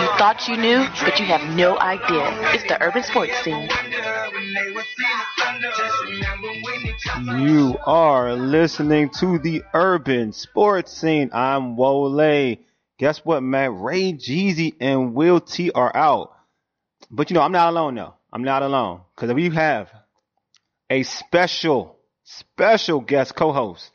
You thought you knew, but you have no idea. It's the urban sports scene. You are listening to the urban sports scene. I'm Wole. Guess what, man? Ray Jeezy and Will T are out. But you know, I'm not alone though. I'm not alone. Because we have a special, special guest co-host.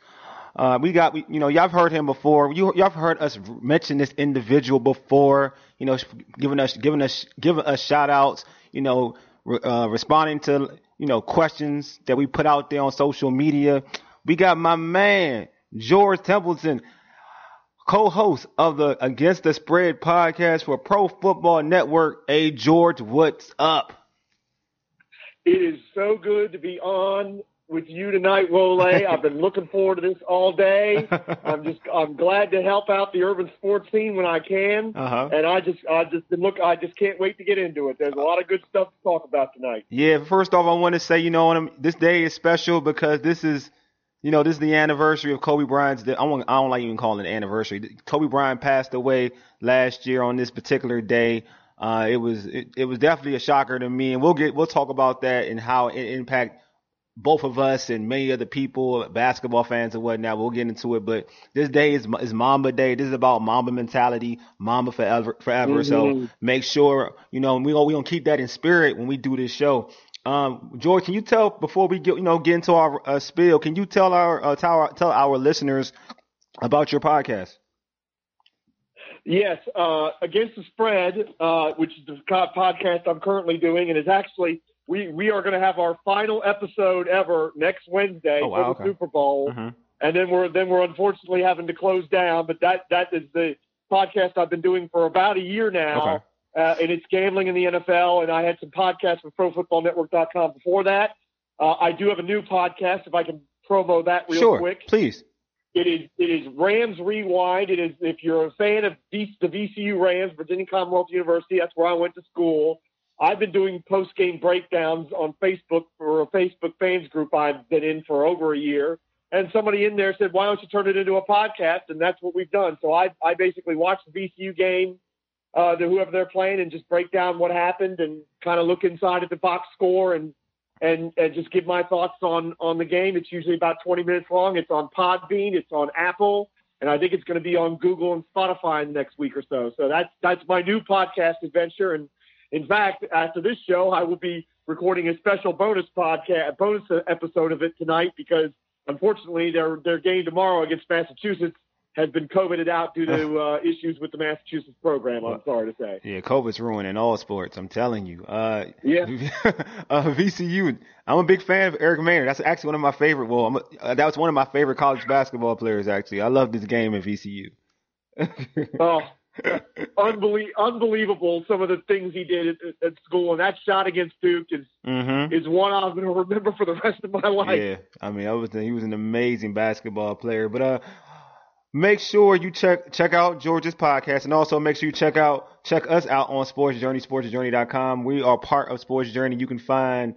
Uh, we got, we, you know, y'all have heard him before. You, y'all have heard us mention this individual before. You know, giving us, giving us, giving us shout outs. You know, re, uh, responding to, you know, questions that we put out there on social media. We got my man George Templeton, co-host of the Against the Spread podcast for Pro Football Network. Hey, George, what's up? It is so good to be on with you tonight, Wole. I've been looking forward to this all day. I'm just I'm glad to help out the urban sports scene when I can. Uh-huh. And I just I just look I just can't wait to get into it. There's a lot of good stuff to talk about tonight. Yeah, first off, I want to say, you know, this day is special because this is, you know, this is the anniversary of Kobe Bryant's. I don't, I don't like even calling it an anniversary. Kobe Bryant passed away last year on this particular day. Uh, it was it, it was definitely a shocker to me, and we'll get we'll talk about that and how it impacted both of us and many other people, basketball fans and whatnot. We'll get into it, but this day is is Mamba Day. This is about Mamba mentality, Mamba forever, forever. Mm-hmm. So make sure you know we we gonna keep that in spirit when we do this show. Um, George, can you tell before we get you know get into our uh, spiel? Can you tell our uh, tell our tell our listeners about your podcast? Yes, uh, against the spread, uh, which is the podcast I'm currently doing, and is actually we we are going to have our final episode ever next Wednesday Oh, wow, for the okay. Super Bowl, Mhm. and then we're then we're unfortunately having to close down. But that that is the podcast I've been doing for about a year now, Okay. uh, and it's gambling in the NFL. And I had some podcasts with ProFootballNetwork.com before that. Uh, I do have a new podcast if I can promo that real sure, quick. please. It is it is Rams Rewind. It is if you're a fan of V- the VCU Rams, Virginia Commonwealth University. That's where I went to school. I've been doing post game breakdowns on Facebook for a Facebook fans group I've been in for over a year. And somebody in there said, "Why don't you turn it into a podcast?" And that's what we've done. So I I basically watch the VCU game, uh, to whoever they're playing, and just break down what happened and kind of look inside at the box score and and and just give my thoughts on on the game. It's usually about 20 minutes long. It's on Podbean, it's on Apple, and I think it's going to be on Google and Spotify next week or so. So that's that's my new podcast adventure. And in fact, after this show, I will be recording a special bonus podcast, bonus episode of it tonight because unfortunately their their game tomorrow against Massachusetts has been COVIDed out due to uh, issues with the Massachusetts program. I'm sorry to say. Yeah, COVID's ruining all sports. I'm telling you. Uh, Yeah. uh, VCU. I'm a big fan of Eric Maynor. That's actually one of my favorite. Well, I'm a, uh, that was one of my favorite college basketball players. Actually, I love this game at VCU. Oh, unbelie- unbelievable! Some of the things he did at, at school, and that shot against Duke is mm-hmm. is one I'm going to remember for the rest of my life. Yeah, I mean, I was he was an amazing basketball player. But uh, make sure you check check out George's podcast, and also make sure you check out check us out on Sports Journey, SportsJourney.com. We are part of Sports Journey. You can find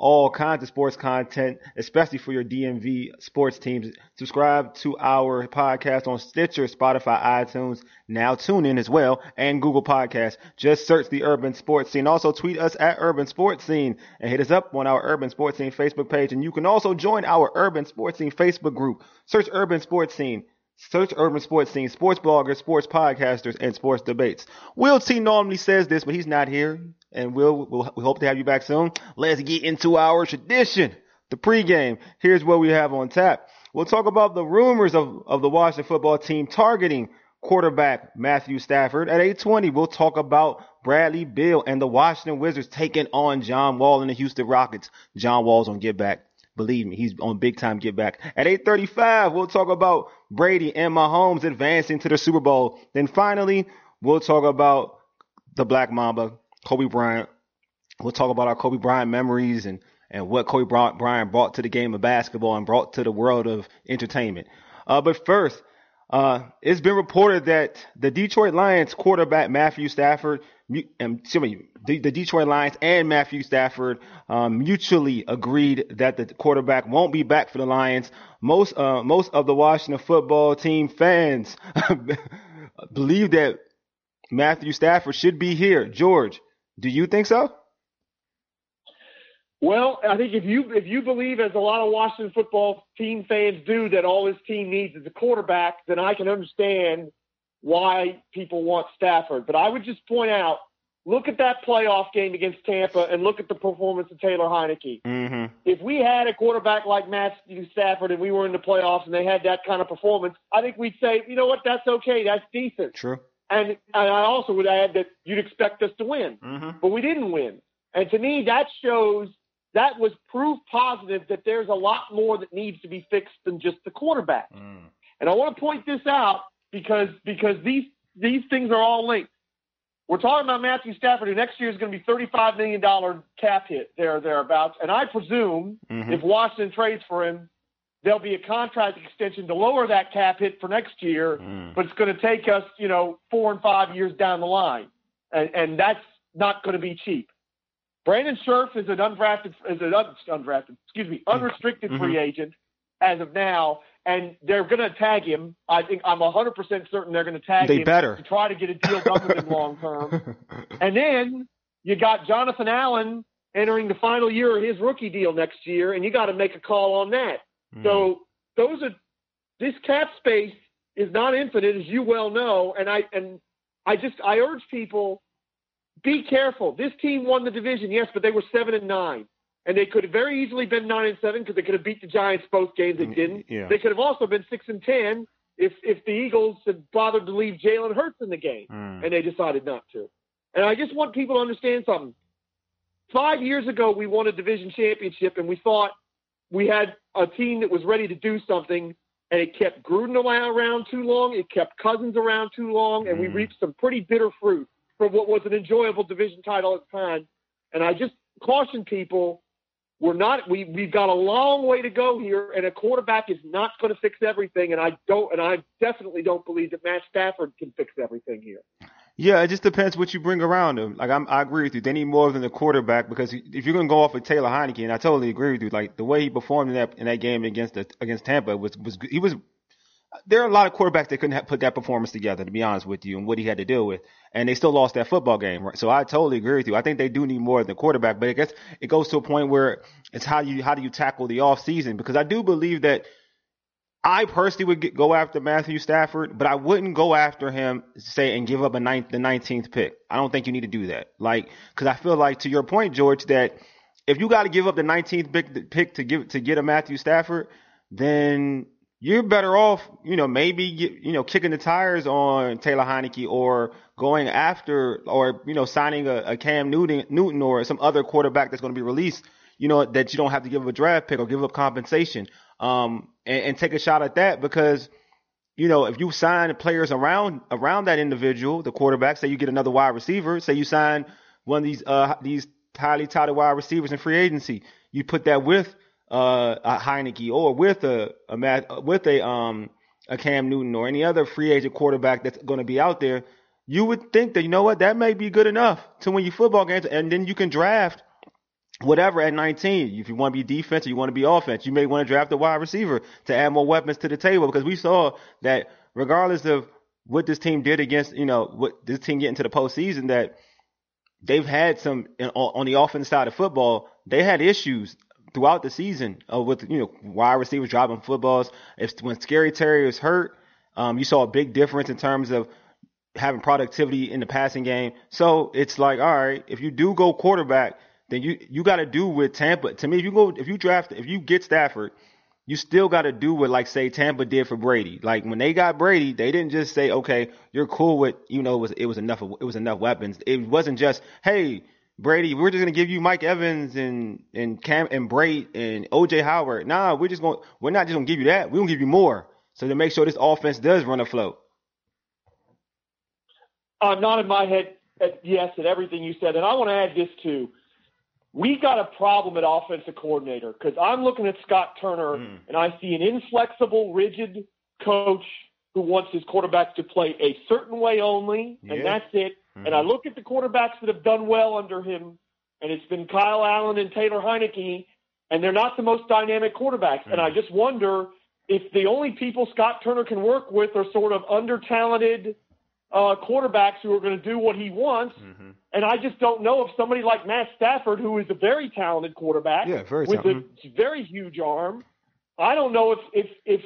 all kinds of sports content, especially for your DMV sports teams. Subscribe to our podcast on Stitcher, Spotify, iTunes, now TuneIn as well, and Google Podcasts. Just search the Urban Sports Scene. Also tweet us at Urban Sports Scene and hit us up on our Urban Sports Scene Facebook page. And you can also join our Urban Sports Scene Facebook group. Search Urban Sports Scene. Search Urban Sports Scene, sports bloggers, sports podcasters, and sports debates. Will T normally says this, but he's not here, and we'll, we'll we hope to have you back soon. Let's get into our tradition, the pregame. Here's what we have on tap. We'll talk about the rumors of, of the Washington football team targeting quarterback Matthew Stafford. At 8:20, we'll talk about Bradley Beal and the Washington Wizards taking on John Wall and the Houston Rockets. John Wall's on Get Back. Believe me, he's on big time get back. At 8:35, we'll talk about Brady and Mahomes advancing to the Super Bowl. Then finally, we'll talk about the Black Mamba, Kobe Bryant. We'll talk about our Kobe Bryant memories and and what Kobe Bryant brought to the game of basketball and brought to the world of entertainment. Uh, but first, uh, it's been reported that the Detroit Lions quarterback Matthew Stafford, um, excuse me, the, the, Detroit Lions and Matthew Stafford um, mutually agreed that the quarterback won't be back for the Lions. Most uh, most of the Washington football team fans believe that Matthew Stafford should be here. George, do you think so? Well, I think if you if you believe, as a lot of Washington football team fans do, that all his team needs is a quarterback, then I can understand why people want Stafford. But I would just point out, look at that playoff game against Tampa, and look at the performance of Taylor Heinicke. Mm-hmm. If we had a quarterback like Matthew Stafford and we were in the playoffs and they had that kind of performance, I think we'd say, you know what, that's okay, that's decent. True. And, and I also would add that you'd expect us to win, mm-hmm. but we didn't win. And to me, that shows that was proof positive that there's a lot more that needs to be fixed than just the quarterback. Mm. And I want to point this out because because these these things are all linked. We're talking about Matthew Stafford, who next year is going to be $35 million cap hit there thereabouts. And I presume mm-hmm. if Washington trades for him, there'll be a contract extension to lower that cap hit for next year. Mm. But it's going to take us, you know, four and five years down the line, and, and that's not going to be cheap. Brandon Scherff is an undrafted, is an undrafted, excuse me, unrestricted mm-hmm. free agent as of now, and they're going to tag him. I think I'm 100 percent certain they're going to tag they him better. to try to get a deal done with him long term. And then you got Jonathan Allen entering the final year of his rookie deal next year, and you got to make a call on that. Mm. So those are this cap space is not infinite, as you well know, and I and I just I urge people be careful. This team won the division, yes, but they were seven and nine, and they could have very easily been nine and seven because they could have beat the Giants both games. They didn't. Yeah. They could have also been six and ten if if the Eagles had bothered to leave Jalen Hurts in the game, Mm. and they decided not to. And I just want people to understand something. Five years ago, we won a division championship, and we thought we had a team that was ready to do something, and it kept Gruden around too long. It kept Cousins around too long, and we Mm. reaped some pretty bitter fruit from what was an enjoyable division title at the time. And I just caution people, we're not we we've got a long way to go here, and a quarterback is not going to fix everything. And I don't, and I definitely don't believe that Matt Stafford can fix everything here. Yeah, it just depends what you bring around him. Like I'm, I agree with you. They need more than the quarterback because if you're gonna go off with Taylor Heinicke, and I totally agree with you. Like the way he performed in that in that game against the, against Tampa was was he was. There are a lot of quarterbacks that couldn't put that performance together, to be honest with you, and what he had to deal with, and they still lost that football game. Right? So I totally agree with you. I think they do need more than quarterback, but I guess it goes to a point where it's how you how do you tackle the off season because I do believe that I personally would get, go after Matthew Stafford, but I wouldn't go after him, say, and give up a ninth, the 19th pick. I don't think you need to do that. Like, cause I feel like to your point, George, that if you got to give up the 19th pick, pick to give, to get a Matthew Stafford, then you're better off, you know, maybe, you know, kicking the tires on Taylor Heinicke or going after, or, you know, signing a, a Cam Newton, Newton or some other quarterback that's going to be released, you know, that you don't have to give up a draft pick or give up compensation. Um, and, and take a shot at that because you know if you sign players around around that individual, the quarterback, say you get another wide receiver, say you sign one of these uh these highly touted wide receivers in free agency, you put that with uh a Heinicke or with a, a Matt, with a um a Cam Newton or any other free agent quarterback that's going to be out there, you would think that you know what that may be good enough to win your football games, and then you can draft whatever at 19. If you want to be defense or you want to be offense, you may want to draft a wide receiver to add more weapons to the table because we saw that regardless of what this team did against, you know, what this team getting to the postseason, that they've had some on the offense side of football, they had issues throughout the season uh, with, you know, wide receivers dropping footballs. If when Scary Terry was hurt, um, you saw a big difference in terms of having productivity in the passing game. So it's like, all right, if you do go quarterback, then you you got to do with Tampa. To me, if you go if you draft if you get Stafford, you still got to do what like say Tampa did for Brady. Like when they got Brady, they didn't just say, okay, you're cool with you know it was it was enough it was enough weapons. It wasn't just hey Brady, we're just gonna give you Mike Evans and and Cameron Brate and OJ Howard. Nah, we're just going we're not just gonna give you that. We're gonna give you more. So to make sure this offense does run afloat. I'm uh, not in my head. At, yes, at everything you said, and I want to add this too. We got a problem at offensive coordinator because I'm looking at Scott Turner mm. and I see an inflexible, rigid coach who wants his quarterbacks to play a certain way only, yeah. and that's it. Mm-hmm. And I look at the quarterbacks that have done well under him, and it's been Kyle Allen and Taylor Heinicke, and they're not the most dynamic quarterbacks. Mm-hmm. And I mm. just wonder if the only people Scott Turner can work with are sort of under talented uh, quarterbacks who are going to do what he wants. Mm-hmm. And I just don't know if somebody like Matt Stafford, who is a very talented quarterback yeah, very with talented. a very huge arm, I don't know if if if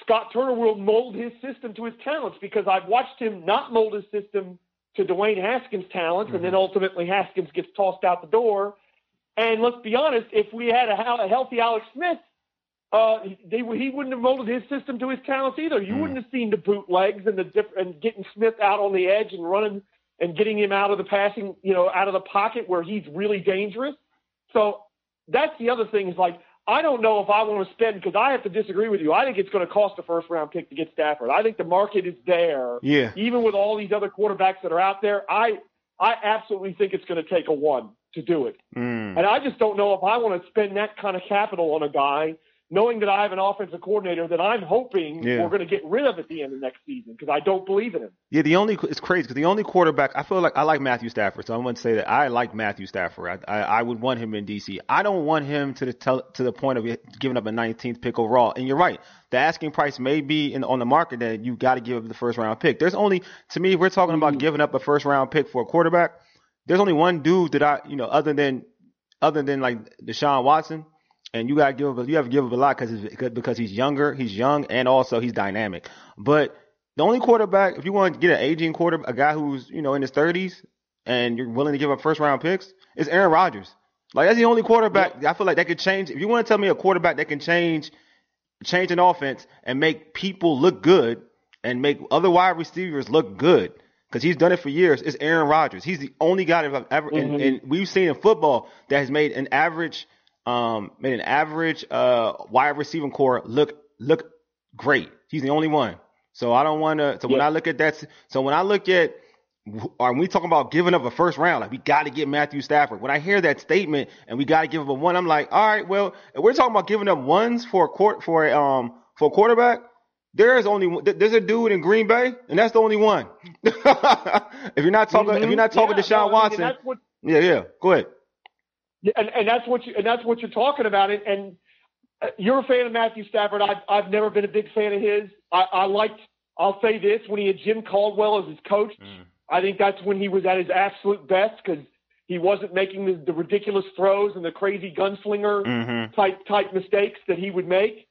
Scott Turner will mold his system to his talents because I've watched him not mold his system to Dwayne Haskins' talents, mm-hmm. and then mm-hmm. ultimately Haskins gets tossed out the door. And let's be honest, if we had a, a healthy Alex Smith, uh, they, he wouldn't have molded his system to his talents either. You mm. wouldn't have seen the bootlegs and the diff- and getting Smith out on the edge and running and getting him out of the passing, you know, out of the pocket where he's really dangerous. So that's the other thing is like I don't know if I want to spend because I have to disagree with you. I think it's going to cost a first round pick to get Stafford. I think the market is there. Yeah. Even with all these other quarterbacks that are out there, I I absolutely think it's going to take a one to do it. Mm. And I just don't know if I want to spend that kind of capital on a guy knowing that I have an offensive coordinator that I'm hoping yeah. we're going to get rid of at the end of next season because I don't believe in him. Yeah, the only it's crazy because the only quarterback I feel like I like Matthew Stafford, so I'm going to say that I like Matthew Stafford. I, I, I would want him in DC. I don't want him to the tel- to the point of giving up a 19th pick overall. And you're right, the asking price may be in, on the market that you got to give up the first round pick. There's only to me, we're talking about mm-hmm. giving up a first round pick for a quarterback. There's only one dude that I you know other than other than like Deshaun Watson and you got to give up, you have to give up a lot because because he's younger, he's young, and also he's dynamic. But the only quarterback, if you want to get an aging quarter, a guy who's you know in his thirties, and you're willing to give up first round picks, is Aaron Rodgers. Like that's the only quarterback I feel like that could change. If you want to tell me a quarterback that can change change an offense and make people look good and make other wide receivers look good, because he's done it for years, is Aaron Rodgers. He's the only guy that I've ever, mm-hmm. and, and we've seen in football that has made an average um, made an average uh, wide receiving core look look great. He's the only one. So I don't want to. So when I look at that, so when I look at, are we talking about giving up a first round? Like we got to get Matthew Stafford. When I hear that statement and we got to give up a one, I'm like, all right, well, we're talking about giving up ones for a court for a, um for a quarterback. There is only there's a dude in Green Bay, and that's the only one. if you're not talking, mm-hmm. if you're not talking yeah, to Sean no, Watson, I mean, what, yeah, yeah, go ahead. And, and that's what you and that's what you're talking about. And, and uh, you're a fan of Matthew Stafford. I've I've never been a big fan of his. I, I liked. I'll say this: when he had Jim Caldwell as his coach, mm. I think that's when he was at his absolute best because he wasn't making the, the ridiculous throws and the crazy gunslinger mm-hmm. type type mistakes that he would make.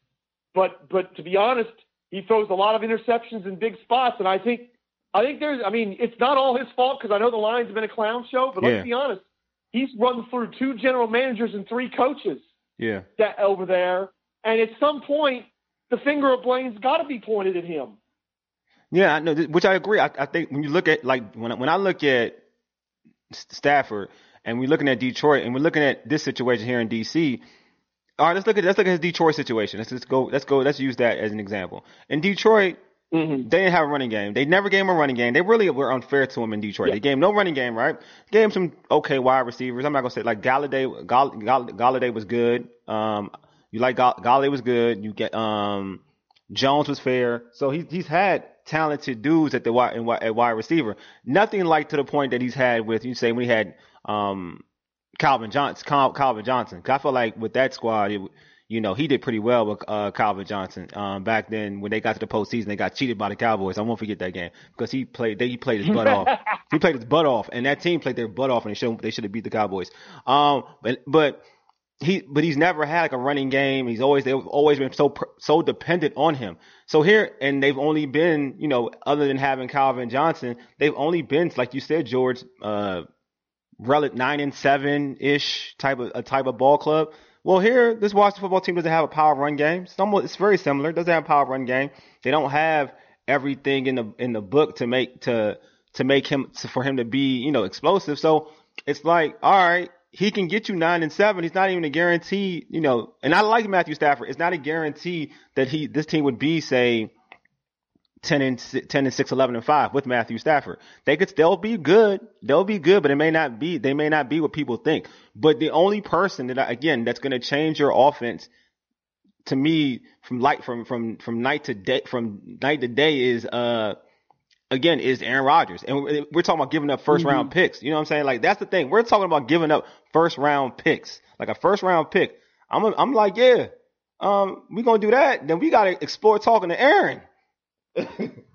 But but to be honest, he throws a lot of interceptions in big spots, and I think I think there's. I mean, it's not all his fault because I know the Lions have been a clown show, but yeah. let's be honest he's run through two general managers and three coaches. Yeah. That over there, and at some point, the finger of blame's got to be pointed at him. Yeah, I know, which I agree. I, I think when you look at like when when I look at Stafford and we're looking at Detroit and we're looking at this situation here in DC. All right, let's look at let's look at his Detroit situation. Let's let's go let's go let's use that as an example. In Detroit, Mm-hmm. They didn't have a running game. They never gave him a running game. They really were unfair to him in Detroit. Yeah. They gave him no running game, right? Gave him some okay wide receivers. I'm not gonna say like Golladay. Gall, Gall, Golladay was good. Um, you like Gall, Golladay was good. You get um, Jones was fair. So he, he's had talented dudes at the wide at wide receiver. Nothing like to the point that he's had with you say when he had um Calvin Johnson. Calvin Johnson. I feel like with that squad, it, you know, he did pretty well with uh, Calvin Johnson. Um, back then when they got to the postseason, they got cheated by the Cowboys. I won't forget that game because he played. They, he played his butt off. He played his butt off, and that team played their butt off, and they should they should have beat the Cowboys. Um, but but he but he's never had like a running game. He's always they've always been so so dependent on him. So here and they've only been you know other than having Calvin Johnson, they've only been like you said, George. Uh, relic nine and seven ish type of a type of ball club. Well, here, this Washington football team doesn't have a power run game. It's, almost, it's very similar. Doesn't have a power run game. They don't have everything in the in the book to make to to make him to, for him to be you know explosive. So it's like, all right, he can get you nine and seven. He's not even a guarantee, you know. And I like Matthew Stafford. It's not a guarantee that he this team would be say 10 and 10 and 6 11 and 5 with Matthew Stafford. They could they'll be good. They'll be good, but it may not be they may not be what people think. But the only person that again that's going to change your offense to me from light from from from night to day from night to day is uh again is Aaron Rodgers. And we're talking about giving up 1st mm-hmm. round picks. You know what I'm saying? Like that's the thing. We're talking about giving up first round picks. Like a first round pick. I'm a, I'm like, yeah. Um, we going to do that. Then we got to explore talking to Aaron.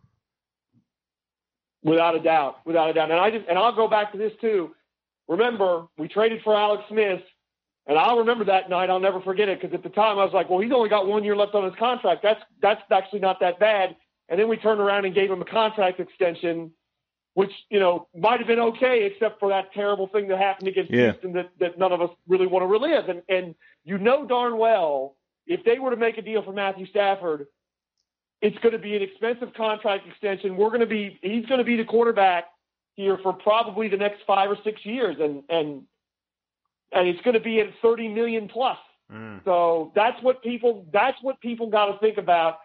without a doubt, without a doubt. And I just and I'll go back to this too. Remember, we traded for Alex Smith, and I'll remember that night. I'll never forget it because at the time I was like, well, he's only got one year left on his contract. That's that's actually not that bad. And then we turned around and gave him a contract extension, which you know might have been okay, except for that terrible thing that happened against yeah. Houston that, that none of us really want to relive. And and you know darn well if they were to make a deal for Matthew Stafford it's going to be an expensive contract extension. We're going to be he's going to be the quarterback here for probably the next five or six years, and and and it's going to be at 30 million plus. Mm. So that's what people that's what people got to think about,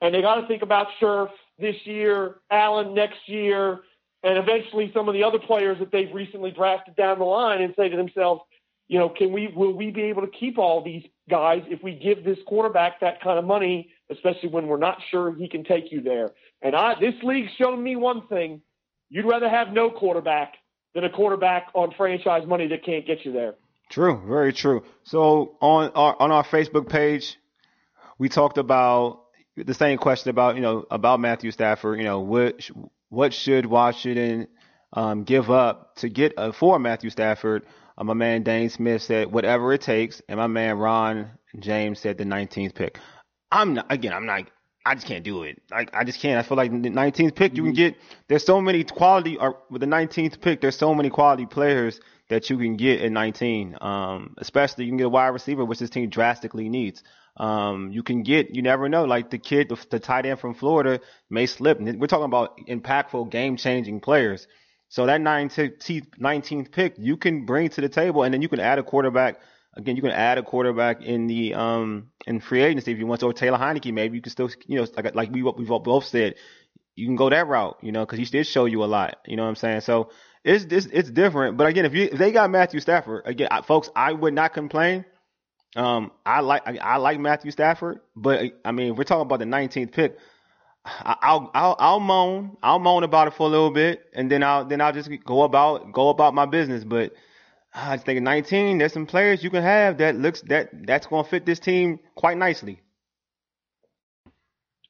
and they got to think about Scherff this year, Allen next year, and eventually some of the other players that they've recently drafted down the line, and say to themselves, you know, can we will we be able to keep all these guys if we give this quarterback that kind of money? Especially when we're not sure he can take you there. And I, this league's shown me one thing: you'd rather have no quarterback than a quarterback on franchise money that can't get you there. True, very true. So on our on our Facebook page, we talked about the same question about you know about Matthew Stafford. You know what what should Washington um, give up to get uh, for Matthew Stafford? Uh, my man Dane Smith said whatever it takes, and my man Ron James said the 19th pick. I'm not, again, I'm not, I just can't do it. Like, I just can't. I feel like the 19th pick, you can get, there's so many quality, or with the 19th pick, there's so many quality players that you can get at 19. Um, especially you can get a wide receiver, which this team drastically needs. Um, you can get, you never know, like the kid, the, the tight end from Florida may slip. We're talking about impactful, game changing players. So that 19th, 19th pick, you can bring to the table, and then you can add a quarterback Again, you can add a quarterback in the um in free agency if you want to. Or Taylor Heinicke, maybe you can still, you know, like like we we've both said, you can go that route, you know, because he did show you a lot. You know what I'm saying? So it's it's, it's different. But again, if you if they got Matthew Stafford, again, I, folks, I would not complain. Um, I like I, I like Matthew Stafford, but I mean, we're talking about the 19th pick. I'll I'll I'll moan I'll moan about it for a little bit and then I'll then I'll just go about go about my business. But I thinking 19. There's some players you can have that looks that that's going to fit this team quite nicely.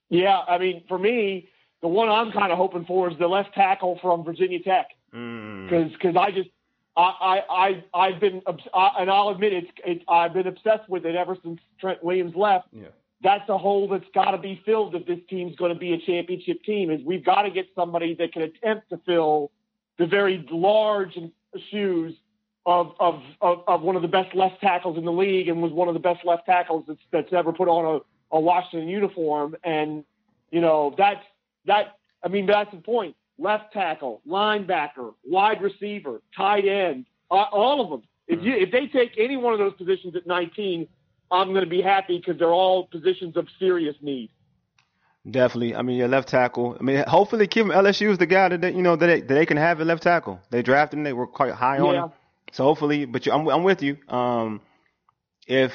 Yeah, I mean, for me, the one I'm kind of hoping for is the left tackle from Virginia Tech, because mm. because I just I I I've been and I'll admit it's it, I've been obsessed with it ever since Trent Williams left. Yeah. That's a hole that's got to be filled if this team's going to be a championship team. Is we've got to get somebody that can attempt to fill the very large shoes of, of, of, of, one of the best left tackles in the league and was one of the best left tackles that's, that's ever put on a, a Washington uniform. And, you know, that's, that, I mean, that's the point. Left tackle, linebacker, wide receiver, tight end, uh, all of them. If you, if they take any one of those positions at 19, I'm going to be happy because they're all positions of serious need. Definitely. I mean, your left tackle. I mean, hopefully, Kim LSU is the guy that they, you know that they, that they can have a left tackle. They drafted him. They were quite high on him. So hopefully, but you, I'm I'm with you. Um, if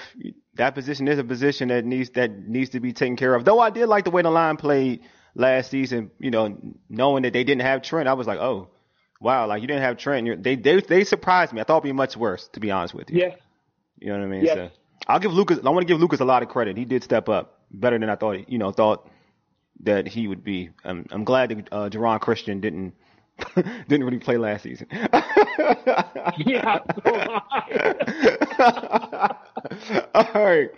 that position is a position that needs that needs to be taken care of. Though I did like the way the line played last season. You know, knowing that they didn't have Trent, I was like, oh, wow, like you didn't have Trent. They they they surprised me. I thought it'd be much worse, to be honest with you. Yes. You know what I mean? Yes. So I'll give Lucas. I want to give Lucas a lot of credit. He did step up better than I thought. He, you know, thought that he would be. I'm, I'm glad that uh, Geron Christian didn't Didn't really play last season. yeah. All right.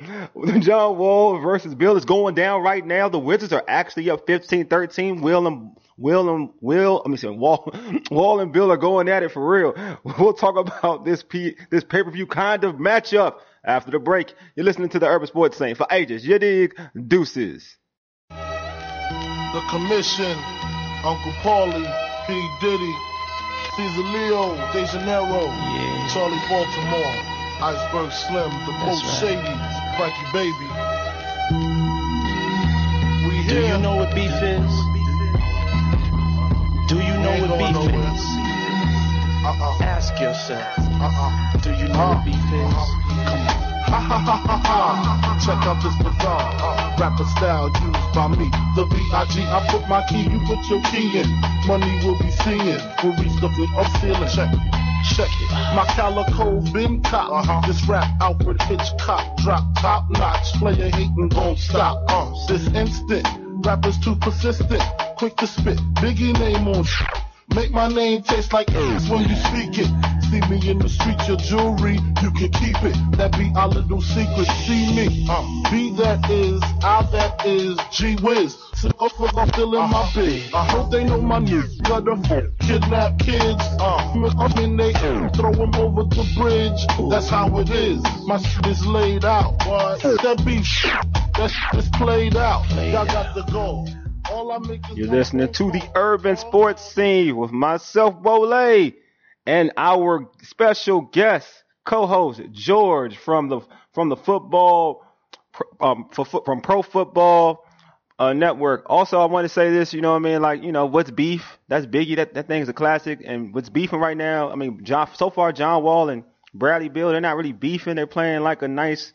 John Wall versus Beal is going down right now. The Wizards are actually up 15-13. Will and Will and Will, I mean, say Wall, Wall and Beal are going at it for real. We'll talk about this P, this pay-per-view kind of matchup after the break. You're listening to the Urban Sports Saint for ages. You dig? Deuces. The commission, Uncle Paulie. P. Diddy, Caesar Leo, De Janeiro, Yeah. Charlie Baltimore, Iceberg Slim, the most right. shady, Frankie Baby. We Do here. you know what beef is? Do you know what beef nowhere. is? Uh-uh, Ask yourself. uh-uh. Do you know what uh-uh. beef is? Uh-uh. Come on. Ha ha ha ha ha. Check out this bizarre uh, rapper style used by me. The B.I.G. I put my key, you put your key in. Money will be seeing. We'll reach the flip of ceiling. Check it. Check it. My calico been cop. Uh-huh. This rap Alfred Hitchcock drop top notch. Player hating gon' stop. Uh, this instant. Rappers too persistent. Quick to spit. Biggie name on Make my name taste like ass when you speak it. See me in the street, your jewelry, you can keep it. That be our little secret. See me, uh, be that is, I that is, G Wiz. So I'm still in my bed. I hope they know my. Got a fool, kidnap kids. Uh, I'm in they air, throw them over the bridge. That's how it is. My shit is laid out. What? That be shit. That shit is played out. Y'all got the goal. All I make is You're listening to the Urban Sports Scene with myself, Wole, and our special guest, co-host George from the from the football um for, from Pro Football uh, Network. Also, I want to say this. You know what I mean? Like you know what's beef? That's Biggie. That that thing's a classic. And what's beefing right now? I mean, John. So far, John Wall and Bradley Beal, they're not really beefing. They're playing like a nice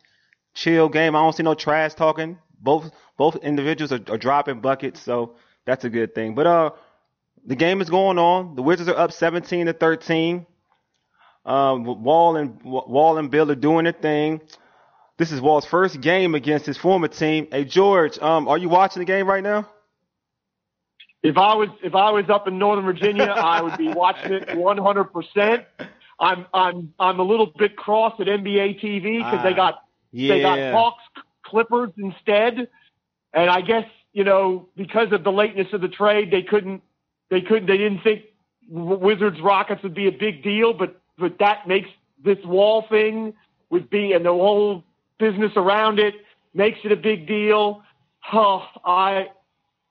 chill game. I don't see no trash talking. Both both individuals are, are dropping buckets, so that's a good thing. But uh, the game is going on. The Wizards are up 17 to 13. Um, Wall and Wall and Beal are doing their thing. This is Wall's first game against his former team. Hey George, um, are you watching the game right now? If I was if I was up in Northern Virginia, I would be watching it 100. percent I'm I'm I'm a little bit cross at NBA TV because they Ah, got they got Hawks Clippers instead, and I guess you know because of the lateness of the trade, they couldn't they couldn't they didn't think Wizards Rockets would be a big deal, but but that makes this wall thing would be and the whole business around it makes it a big deal. Huh, I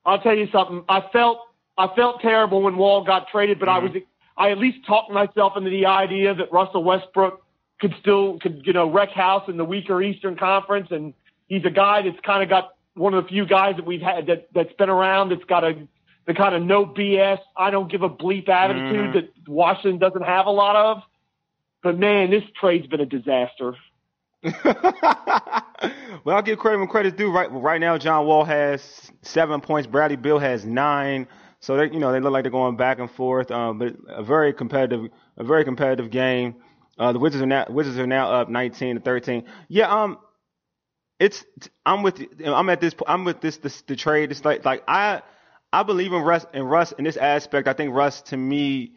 I'll tell you something. I felt I felt terrible when Wall got traded, but I mm-hmm. was I at least talked myself into the idea that Russell Westbrook could still could you know wreck house in the weaker Eastern Conference, and he's a guy that's kind of got one of the few guys that we've had that that's been around that's got a the kind of no BS I don't give a bleep attitude Mhm. that Washington doesn't have a lot of. But man, this trade's been a disaster. well, I'll give credit when credit's due. Right, right now, John Wall has seven points. Bradley Beal has nine. So they, you know, they look like they're going back and forth. Um, but a very competitive, a very competitive game. Uh, the Wizards are now Wizards are now up 19 to 13. Yeah, um, it's I'm with I'm at this I'm with this, this the trade. It's like like I I believe in Russ in Russ in this aspect. I think Russ to me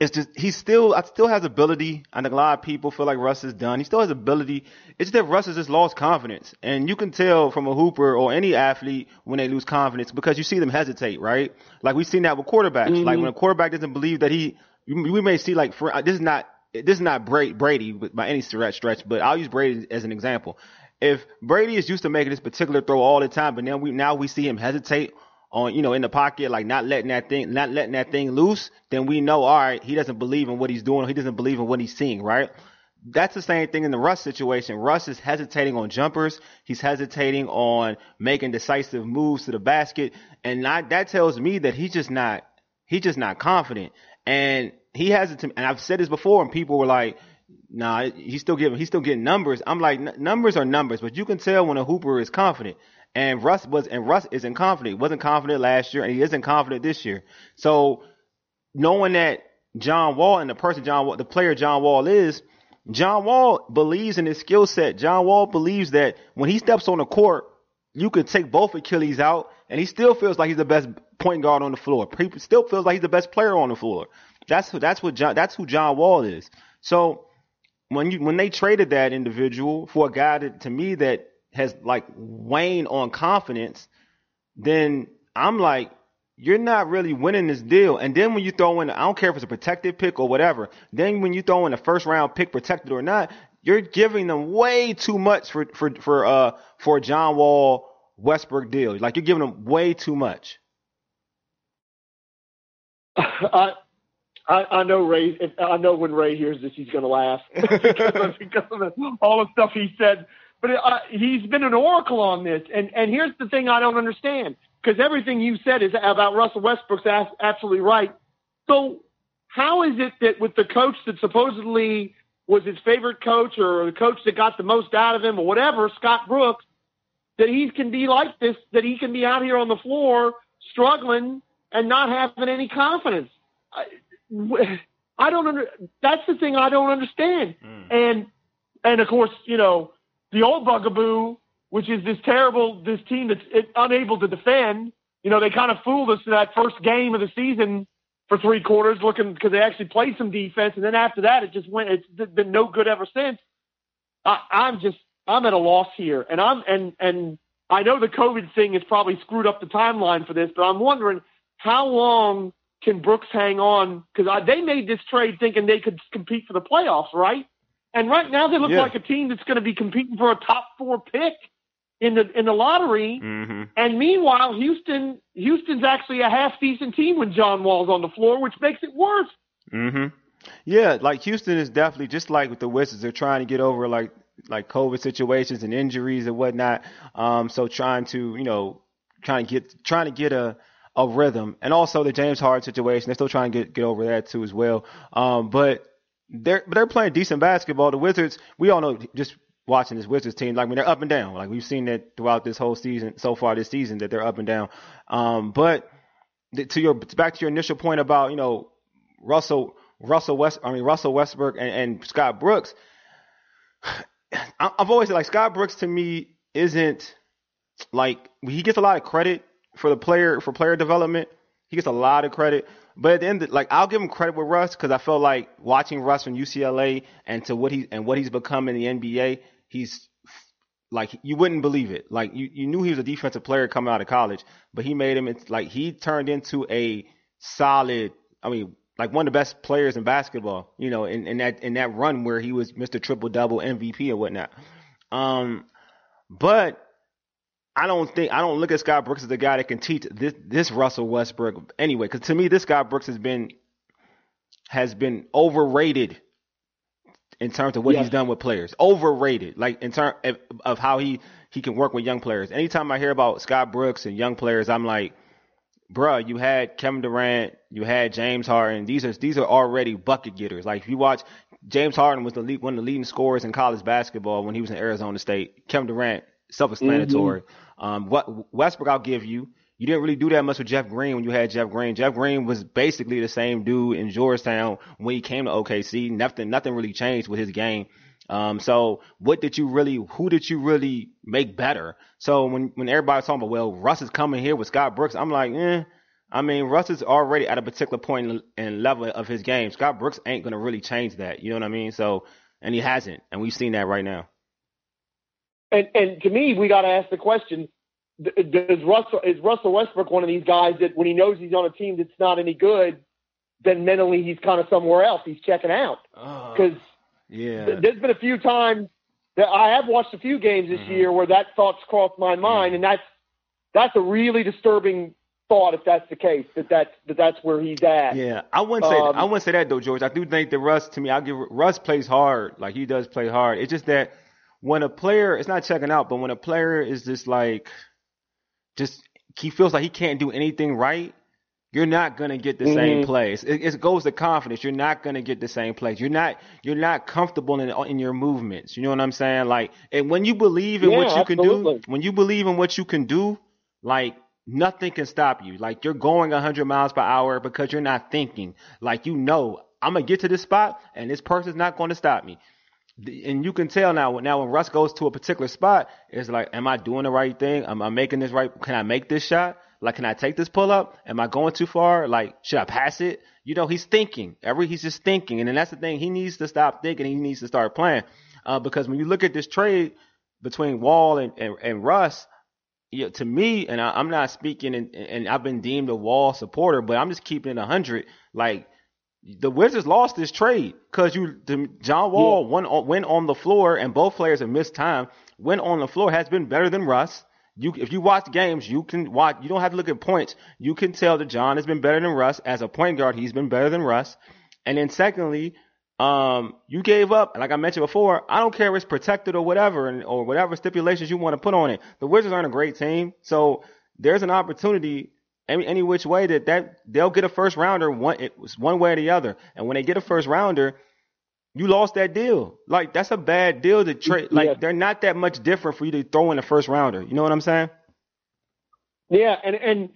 is just he still I still has ability. I think a lot of people feel like Russ is done. He still has ability. It's just that Russ has just lost confidence, and you can tell from a hooper or any athlete when they lose confidence because you see them hesitate, right? Like we've seen that with quarterbacks. Like mm-hmm. when a quarterback doesn't believe that he, we may see like for this is not this is not Brady by any stretch stretch, but I'll use Brady as an example. If Brady is used to making this particular throw all the time, but now we now we see him hesitate on you know in the pocket, like not letting that thing not letting that thing loose, then we know all right, he doesn't believe in what he's doing, he doesn't believe in what he's seeing, right? That's the same thing in the Russ situation. Russ is hesitating on jumpers. He's hesitating on making decisive moves to the basket, and not, that tells me that he's just not he's just not confident. And he has it to, and I've said this before, and people were like, "Nah, he's still getting he's still getting numbers." I'm like, numbers are numbers, but you can tell when a hooper is confident. And Russ was, and Russ isn't confident. Wasn't confident last year, and he isn't confident this year. So knowing that John Wall and the person John Wall, the player John Wall is, John Wall believes in his skill set. John Wall believes that when he steps on the court, you can take both Achilles out, and he still feels like he's the best point guard on the floor. He still feels like he's the best player on the floor. That's who, that's what John, that's who John Wall is. So when you when they traded that individual for a guy that to me that has like waned on confidence, then I'm like, you're not really winning this deal. And then when you throw in, I don't care if it's a protected pick or whatever. Then when you throw in a first round pick, protected or not, you're giving them way too much for for for uh for John Wall Westbrook deal. Like you're giving them way too much. I I, I know Ray. I know when Ray hears this, he's going to laugh because, of, because of all the stuff he said. But uh, he's been an oracle on this, and and here's the thing I don't understand because everything you said is about Russell Westbrook's absolutely right. So how is it that with the coach that supposedly was his favorite coach or the coach that got the most out of him or whatever, Scott Brooks, that he can be like this, that he can be out here on the floor struggling and not having any confidence? I, I don't under, that's the thing I don't understand. Mm. And, and of course, you know, the old bugaboo, which is this terrible, this team that's unable to defend, you know, they kind of fooled us in that first game of the season for three quarters, looking because they actually played some defense, and then after that, it just went. It's been no good ever since. I, I'm just I'm at a loss here, and I'm and and I know the COVID thing has probably screwed up the timeline for this, but I'm wondering how long can Brooks hang on? Because they made this trade thinking they could compete for the playoffs, right? And right now they look yeah. like a team that's going to be competing for a top four pick in the in the lottery. Mm-hmm. And meanwhile, Houston Houston's actually a half decent team when John Wall's on the floor, which makes it worse. Mm-hmm. Yeah, like Houston is definitely just like with the Wizards. They're trying to get over like like COVID situations and injuries and whatnot. Um, so trying to you know trying to get trying to get a a rhythm, and also the James Harden situation. They're still trying to get get over that too as well. Um, but they're they're playing decent basketball. The Wizards, we all know just watching this Wizards team, like mean they're up and down. Like we've seen that throughout this whole season so far this season that they're up and down. Um, but to your back to your initial point about you know Russell Russell West I mean Russell Westbrook and, and Scott Brooks. I've always said like Scott Brooks to me isn't like he gets a lot of credit for the player for player development. He gets a lot of credit, but at the end, like I'll give him credit with Russ because I felt like watching Russ from UCLA and to what he and what he's become in the NBA, he's like you wouldn't believe it. Like you, you knew he was a defensive player coming out of college, but he made him it's like he turned into a solid. I mean, like one of the best players in basketball. You know, in, in that in that run where he was Mr. Triple Double MVP or whatnot. Um, but I don't think I don't look at Scott Brooks as the guy that can teach this this Russell Westbrook anyway. Because to me, this Scott Brooks has been has been overrated in terms of what he's done with players. Overrated, like in terms of, of, how he he can work with young players. Anytime I hear about Scott Brooks and young players, I'm like, bruh, you had Kevin Durant, you had James Harden. These are these are already bucket getters. Like if you watch, James Harden was the lead, one of the leading scorers in college basketball when he was in Arizona State. Kevin Durant self-explanatory. Mm-hmm. Um, what Westbrook, I'll give you. You didn't really do that much with Jeff Green when you had Jeff Green. Jeff Green was basically the same dude in Georgetown when he came to OKC. Nothing, nothing really changed with his game. Um, so what did you really, who did you really make better? So when, when everybody's talking about, well, Russ is coming here with Scott Brooks, I'm like, eh. I mean, Russ is already at a particular point in, in level of his game. Scott Brooks ain't going to really change that. You know what I mean? So, and he hasn't. And we've seen that right now. And and to me, we got to ask the question: Does Russell is Russell Westbrook one of these guys that when he knows he's on a team that's not any good, then mentally he's kind of somewhere else. He's checking out because uh, yeah, th- there's been a few times that I have watched a few games this mm-hmm. year where that thought's crossed my mind, and that's that's a really disturbing thought if that's the case that that's that that's where he's at. Yeah, I wouldn't say um, I wouldn't say that though, George. I do think that Russ to me, I give Russ plays hard, like he does play hard. It's just that when a player, it's not checking out, but when a player is just like, just he feels like he can't do anything right, you're not gonna get the mm-hmm. same plays. It, it, goes to confidence. You're not gonna get the same plays. You're not you're not comfortable in in your movements. You know what I'm saying? Like, and when you believe in yeah, what you absolutely. can do, when you believe in what you can do, like nothing can stop you. Like you're going 100 miles per hour because you're not thinking. Like you know, I'm gonna get to this spot, and this person's not going to stop me and you can tell now. Now, when Russ goes to a particular spot, it's like, am I doing the right thing? Am I making this right? Can I make this shot? Like, can I take this pull up? Am I going too far? Like, should I pass it? You know, he's thinking. Every he's just thinking, and then that's the thing. He needs to stop thinking. He needs to start playing. Uh, because when you look at this trade between Wall and and, and Russ, you know, to me, and I, am not speaking, and, and I've been deemed a Wall supporter, but I'm just keeping it hundred. Like the Wizards lost this trade because you the, John Wall yeah. went on, went on the floor and both players have missed time. Went on the floor has been better than Russ. You if you watch games, you can watch. You don't have to look at points. You can tell that John has been better than Russ as a point guard. He's been better than Russ. And then secondly, um, you gave up, like I mentioned before. I don't care if it's protected or whatever, and, or whatever stipulations you want to put on it. The Wizards aren't a great team, so there's an opportunity any, any which way that, that they'll get a first rounder one it was one way or the other. And when they get a first rounder, you lost that deal. Like that's a bad deal to trade. Like Yeah. they're not that much different for you to throw in a first rounder. You know what I'm saying? Yeah, and and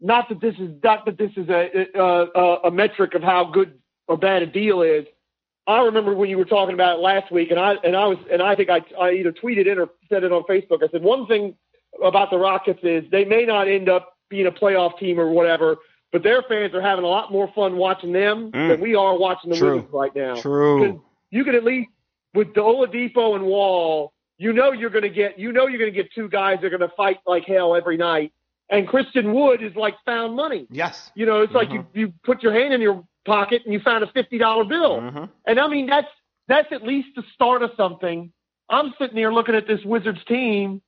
not that this is not that this is a a, a metric of how good or bad a deal is. I remember when you were talking about it last week, and I and I was and I think I I either tweeted it or said it on Facebook. I said one thing about the Rockets is they may not end up being a playoff team or whatever, but their fans are having a lot more fun watching them Mm. than we are watching the True. Wizards right now. True. You can at least with the Oladipo and Wall, you know you're going to get you know you're going to get two guys that are going to fight like hell every night. And Christian Wood is like found money. Yes. You know, it's like you you put your hand in your pocket and you found a fifty dollar bill. Mhm. And I mean that's that's at least the start of something. I'm sitting here looking at this Wizards team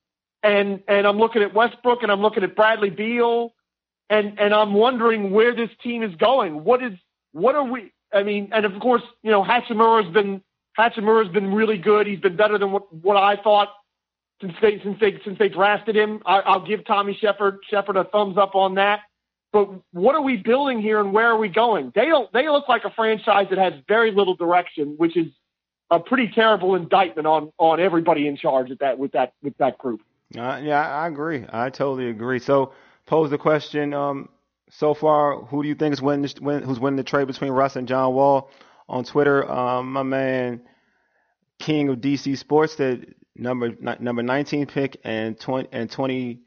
and and I'm looking at Westbrook and I'm looking at Bradley Beal and and I'm wondering where this team is going. What is what are we I mean, and of course, you know, Hachimura's been Hachimura's been really good. He's been better than what what I thought since they since they since they drafted him. I, I'll give Tommy Sheppard Sheppard a thumbs up on that. But what are we building here, and where are we going? They don't. They look like a franchise that has very little direction, which is a pretty terrible indictment on on everybody in charge at that with that with that group. Uh, yeah, I agree. I totally agree. So, pose the question. Um, so far, who do you think is winning? Win, who's winning the trade between Russ and John Wall? On Twitter, um, my man King of DC Sports said number ni- number 19 pick and 20 and 20.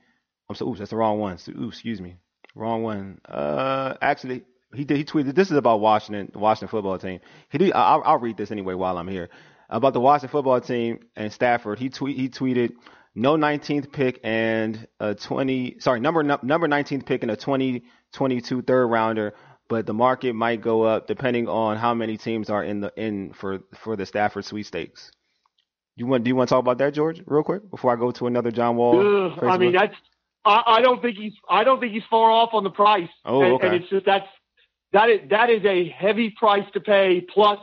I'm so oops, that's the wrong one. So, oops, excuse me, wrong one. Uh, actually, he did. He tweeted. This is about Washington, the Washington football team. He did. I'll, I'll read this anyway while I'm here about the Washington football team and Stafford. He tweet. He tweeted no 19th pick and a 20. Sorry, number number 19th pick and a 2022 third rounder. But the market might go up depending on how many teams are in the in for for the Stafford sweepstakes. You want? Do you want to talk about that, George, real quick before I go to another John Wall? Ugh, I mean, that's. I, I don't think he's. I don't think he's far off on the price. Oh, and, okay. and it's just that's that is that is a heavy price to pay plus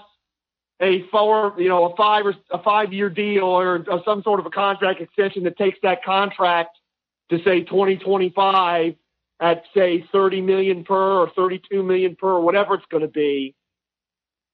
a four, you know, a five or a five year deal or, or some sort of a contract extension that takes that contract to say 2025 at say 30 million per or 32 million per or whatever it's going to be.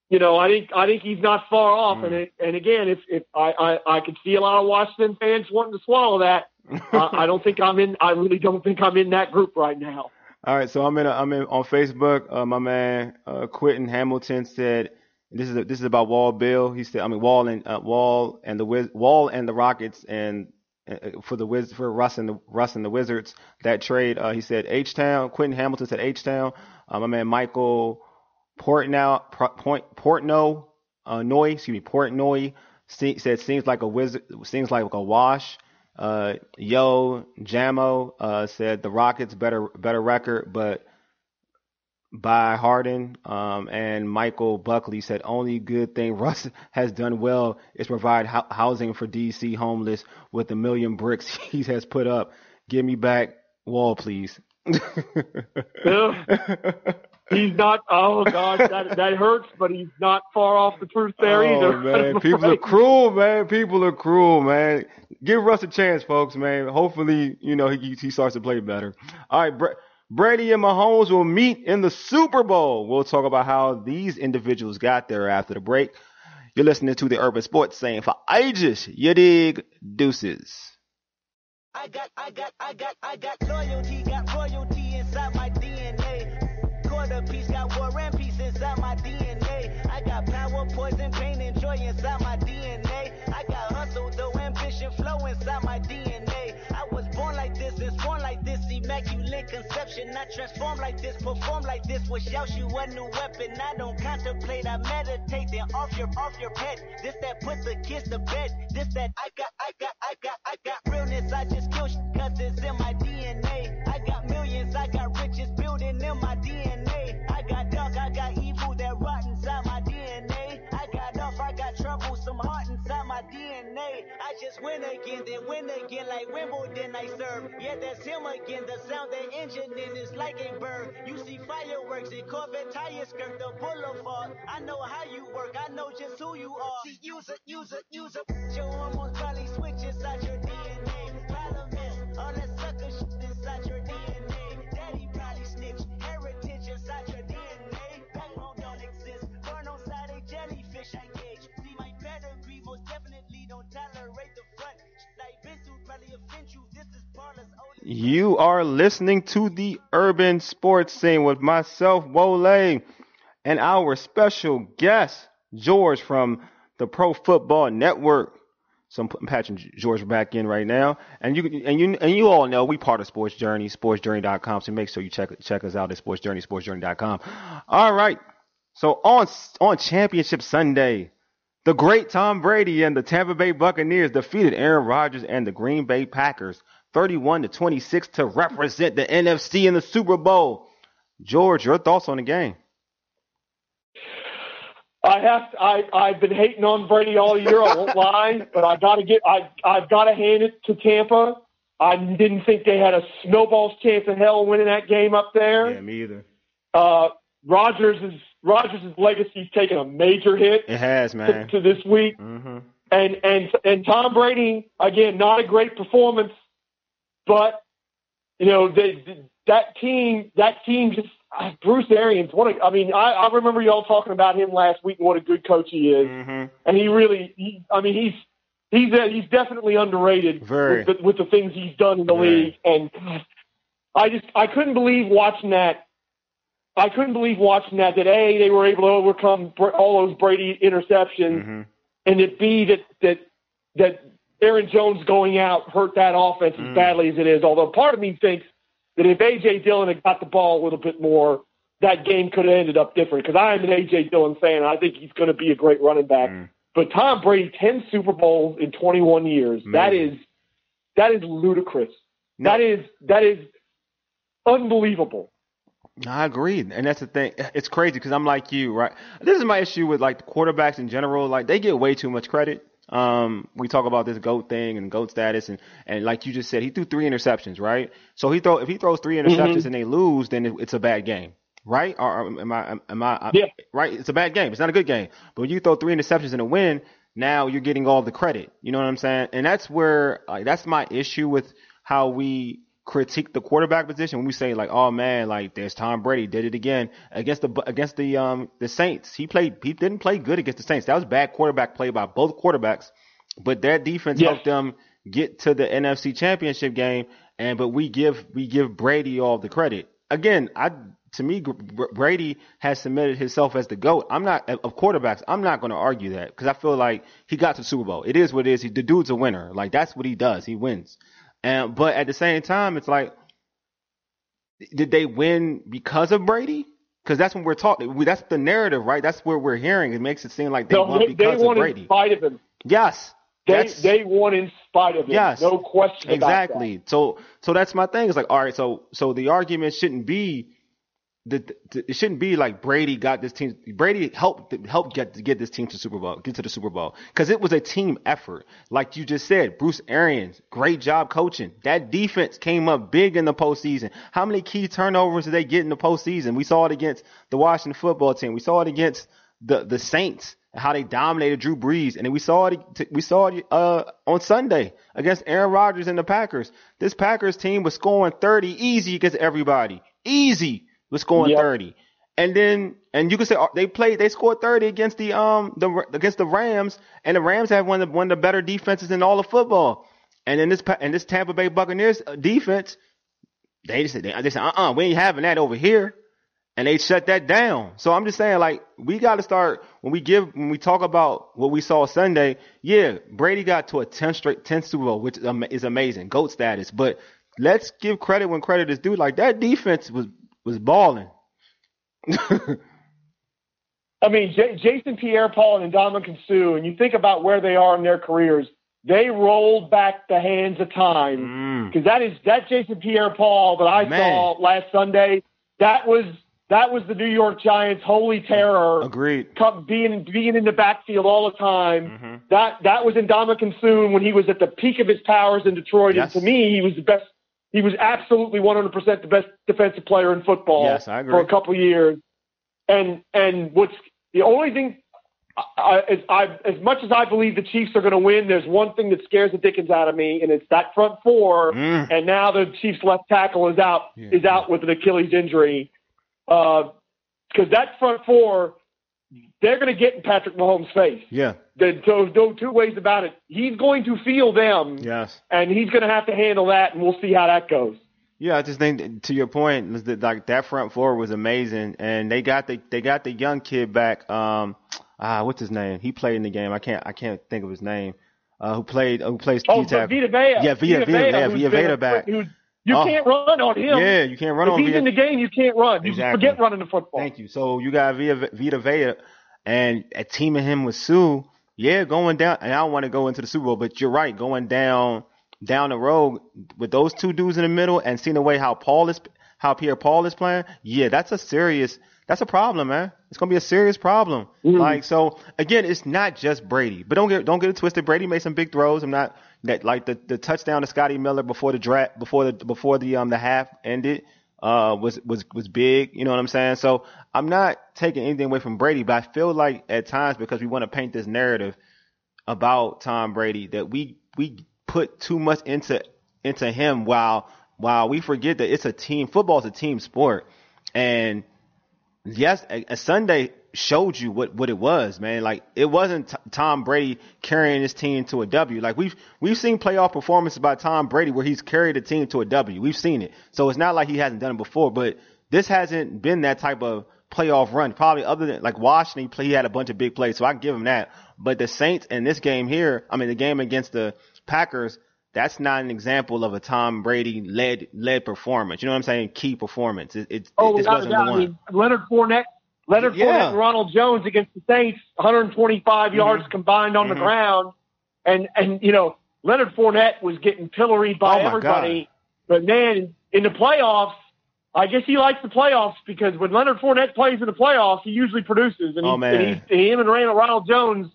You know, I think I think he's not far off, Mm. and it, and again, if if I, I I could see a lot of Washington fans wanting to swallow that, I, I don't think I'm in. I really don't think I'm in that group right now. All right, so I'm in. A, I'm in on Facebook. Uh, my man uh, Quentin Hamilton said this is this is about Wall Bill. He said, I mean Wall and uh, Wall and the Wiz, Wall and the Rockets and uh, for the Wiz for Russ and the Russ and the Wizards that trade. Uh, he said H Town. Quentin Hamilton said H Town. Uh, my man Michael Portnow Point Portno uh, Noy, excuse me Portnoy se- said seems like a wizard seems like a wash. Uh, Yo Jamo uh, said the Rockets better better record, but by Harden. Um, and Michael Buckley said only good thing Russ has done well is provide hou- housing for DC homeless with the million bricks he has put up. Give me back Wall, please. He's not. Oh God, that that hurts, but he's not far off the truth there oh, either. man, people are cruel, man. People are cruel, man. Give Russ a chance, folks, man. Hopefully, you know he he starts to play better. All right, Bra- Brady and Mahomes will meet in the Super Bowl. We'll talk about how these individuals got there after the break. You're listening to the Urban Sports Scene for ages, you dig deuces. I got, I got, I got, I got loyalty, got royalty inside my DNA. Quarter piece, got war and peace inside my DNA. I got power, poison, pain, and joy inside my DNA. I got hustle, though, ambition, flow inside my DNA. I was born like this and born like this, immaculate conception. I transform like this, perform like this, wish out you a new weapon. I don't contemplate, I meditate, then off your, off your head. This that put the kids to bed. This that I got, I got, I got, I got realness. I just kill cause it's in my win again, then win again like Wimbledon I serve. Yeah, that's him again. The sound that engine in is like a bird. You see fireworks and Corvette tires skirt the boulevard. I know how you work. I know just who you are. See, use it, use it, use it. Your hormones probably switch inside you. Are listening to the Urban Sports Scene with myself, Wole, and our special guest, George from the Pro Football Network. So I'm Patrick George back in right now, and you and you and you all know we part of Sports Journey, SportsJourney.com. So make sure you check check us out at Sports Journey, SportsJourney.com. All right. So on on Championship Sunday, the great Tom Brady and the Tampa Bay Buccaneers defeated Aaron Rodgers and the Green Bay Packers 31 to 26 to represent the NFC in the Super Bowl. George, your thoughts on the game? I have to, I I've been hating on Brady all year. I won't lie, but I got to get I I've got to hand it to Tampa. I didn't think they had a snowball's chance in hell winning that game up there. me either. Uh, Rodgers is Rodgers' legacy's taken a major hit It has, man. to this week, hmm and and and Tom Brady again, not a great performance, but you know they, that team that team just uh, Bruce Arians. What a, I mean, I, I remember y'all talking about him last week and what a good coach he is hmm and he really, he, I mean, he's he's uh, he's definitely underrated Very. with the, with the things he's done in the Very. league. And I just I couldn't believe watching that. I couldn't believe watching that that a they were able to overcome all those Brady interceptions, hmm and that b that that that Aaron Jones going out hurt that offense Mm. as badly as it is. Although part of me thinks that if AJ Dillon had got the ball a little bit more, that game could have ended up different. Because I am an AJ Dillon fan, and I think he's going to be a great running back. Mm. But Tom Brady, ten Super Bowls in 21 years. That Amazing. is that is ludicrous. No. That is that is unbelievable. I agree, and that's the thing. It's crazy because I'm like you, right? This is my issue with like the quarterbacks in general. Like they get way too much credit. Um, we talk about this goat thing and goat status, and and like you just said, he threw three interceptions, right? So he throw if he throws three interceptions and they lose, then it, it's a bad game, right? Or, or am I am I Yeah. right? It's a bad game. It's not a good game. But when you throw three interceptions and a win, now you're getting all the credit. You know what I'm saying? And that's where like that's my issue with how we critique the quarterback position when we say like, oh man, like there's Tom Brady did it again against the against the um the Saints. He played he didn't play good against the Saints. That was bad quarterback play by both quarterbacks, but their defense Yes. helped them get to the NFC Championship game. And but we give we give Brady all the credit. Again, I to me Brady has submitted himself as the goat. I'm not of quarterbacks. I'm not going to argue that because I feel like he got to the Super Bowl. It is what it is. He, the dude's a winner. Like that's what he does. He wins. And but at the same time, it's like, did they win because of Brady? Because that's when we're talking. We, that's the narrative, right? That's where we're hearing. It makes it seem like they No, won they, they because of won in Brady. spite of him. Yes, They they won in spite of him. Yes. No question about that. exactly. So so that's my thing. It's like, all right, so so the argument shouldn't be that it shouldn't be like Brady got this team. Brady helped helped get get this team to Super Bowl, get to the Super Bowl because it was a team effort. Like you just said, Bruce Arians, great job coaching. That defense came up big in the postseason. How many key turnovers did they get in the postseason? We saw it against the Washington football team. We saw it against the the Saints. How they dominated Drew Brees, and we saw it. We saw it uh, on Sunday against Aaron Rodgers and the Packers. This Packers team was scoring 30 easy against everybody. Easy was scoring Yep. 30. And then, and you could say uh, they played, they scored 30 against the, um, the, against the Rams, and the Rams have one of the, one of the better defenses in all of football. And then this, and this Tampa Bay Buccaneers uh, defense, they just said, they, they said, uh-uh, we ain't having that over here. And they shut that down. So I'm just saying, like, we got to start when we give, when we talk about what we saw Sunday. Yeah, Brady got to a 10 straight, 10 Super Bowl, which is amazing, GOAT status. But let's give credit when credit is due. Like, that defense was, was balling. I mean, J- Jason Pierre-Paul and Ndamukong Suh, and you think about where they are in their careers, they rolled back the hands of time Mm. because that is that Jason Pierre-Paul that I Man. saw last Sunday. That was that was the New York Giants' holy terror. Agreed. come- being being in the backfield all the time. Mhm. That that was in Ndamukong Suh when he was at the peak of his powers in Detroit. Yes. And to me, he was the best. He was absolutely 100% the best defensive player in football Yes, I agree. for a couple years. and and what's the only thing I, as, I, as much as I believe the Chiefs are going to win, there's one thing that scares the dickens out of me, and it's that front four. Mm. And now the Chiefs' left tackle is out Yeah. is out with an Achilles injury. Because that front four, they're going to get in Patrick Mahomes' face. Yeah. There's no, no two ways about it. He's going to feel them, Yes. and he's going to have to handle that, and we'll see how that goes. Yeah, I just think to your point, that, like that front four was amazing, and they got the they got the young kid back. Um, ah, what's his name? He played in the game. I can't I can't think of his name. Uh, who played who plays Oh, key tackle? Vita Vea. Yeah, Vita Vea. Yeah, who's Vita been Vea back. who's- you Oh. can't run on him. Yeah, you can't run if on him. If he's Vita. in the game, you can't run. You Exactly. forget running the football. Thank you. So you got Vita, Vita Vea and a teaming him with Suh. Yeah, going down. And I don't want to go into the Super Bowl, but you're right. Going down down the road with those two dudes in the middle and seeing the way how Paul is, how Pierre Paul is playing. Yeah, that's a serious. That's a problem, man. It's gonna be a serious problem. Mm. Like so, again, it's not just Brady, but don't get don't get it twisted. Brady made some big throws. I'm not that like the, the touchdown to Scotty Miller before the draft before the before the um the half ended uh was was was big. You know what I'm saying? So I'm not taking anything away from Brady, but I feel like at times because we want to paint this narrative about Tom Brady that we we put too much into into him while while we forget that it's a team football is a team sport and yes a, a Sunday showed you what what it was man like it wasn't t- Tom Brady carrying his team to a W like we've we've seen playoff performances by Tom Brady where he's carried a team to a W we've seen it so it's not like he hasn't done it before but this hasn't been that type of playoff run. Probably other than like Washington, he, play, he had a bunch of big plays, so I can give him that. But the Saints in this game here, I mean the game against the Packers, that's not an example of a Tom Brady led led performance. You know what I'm saying? Key performance. It, it, Oh, it a wasn't the I one. mean, Leonard Fournette, Leonard Yeah. Fournette and Ronald Jones against the Saints, 125 yards combined on the Mhm. ground, and and you know Leonard Fournette was getting pilloried by Oh, everybody. But man, in the playoffs, I guess he likes the playoffs because when Leonard Fournette plays in the playoffs, he usually produces. And, Oh, he, man. and he, him and Ronald Ronald Jones,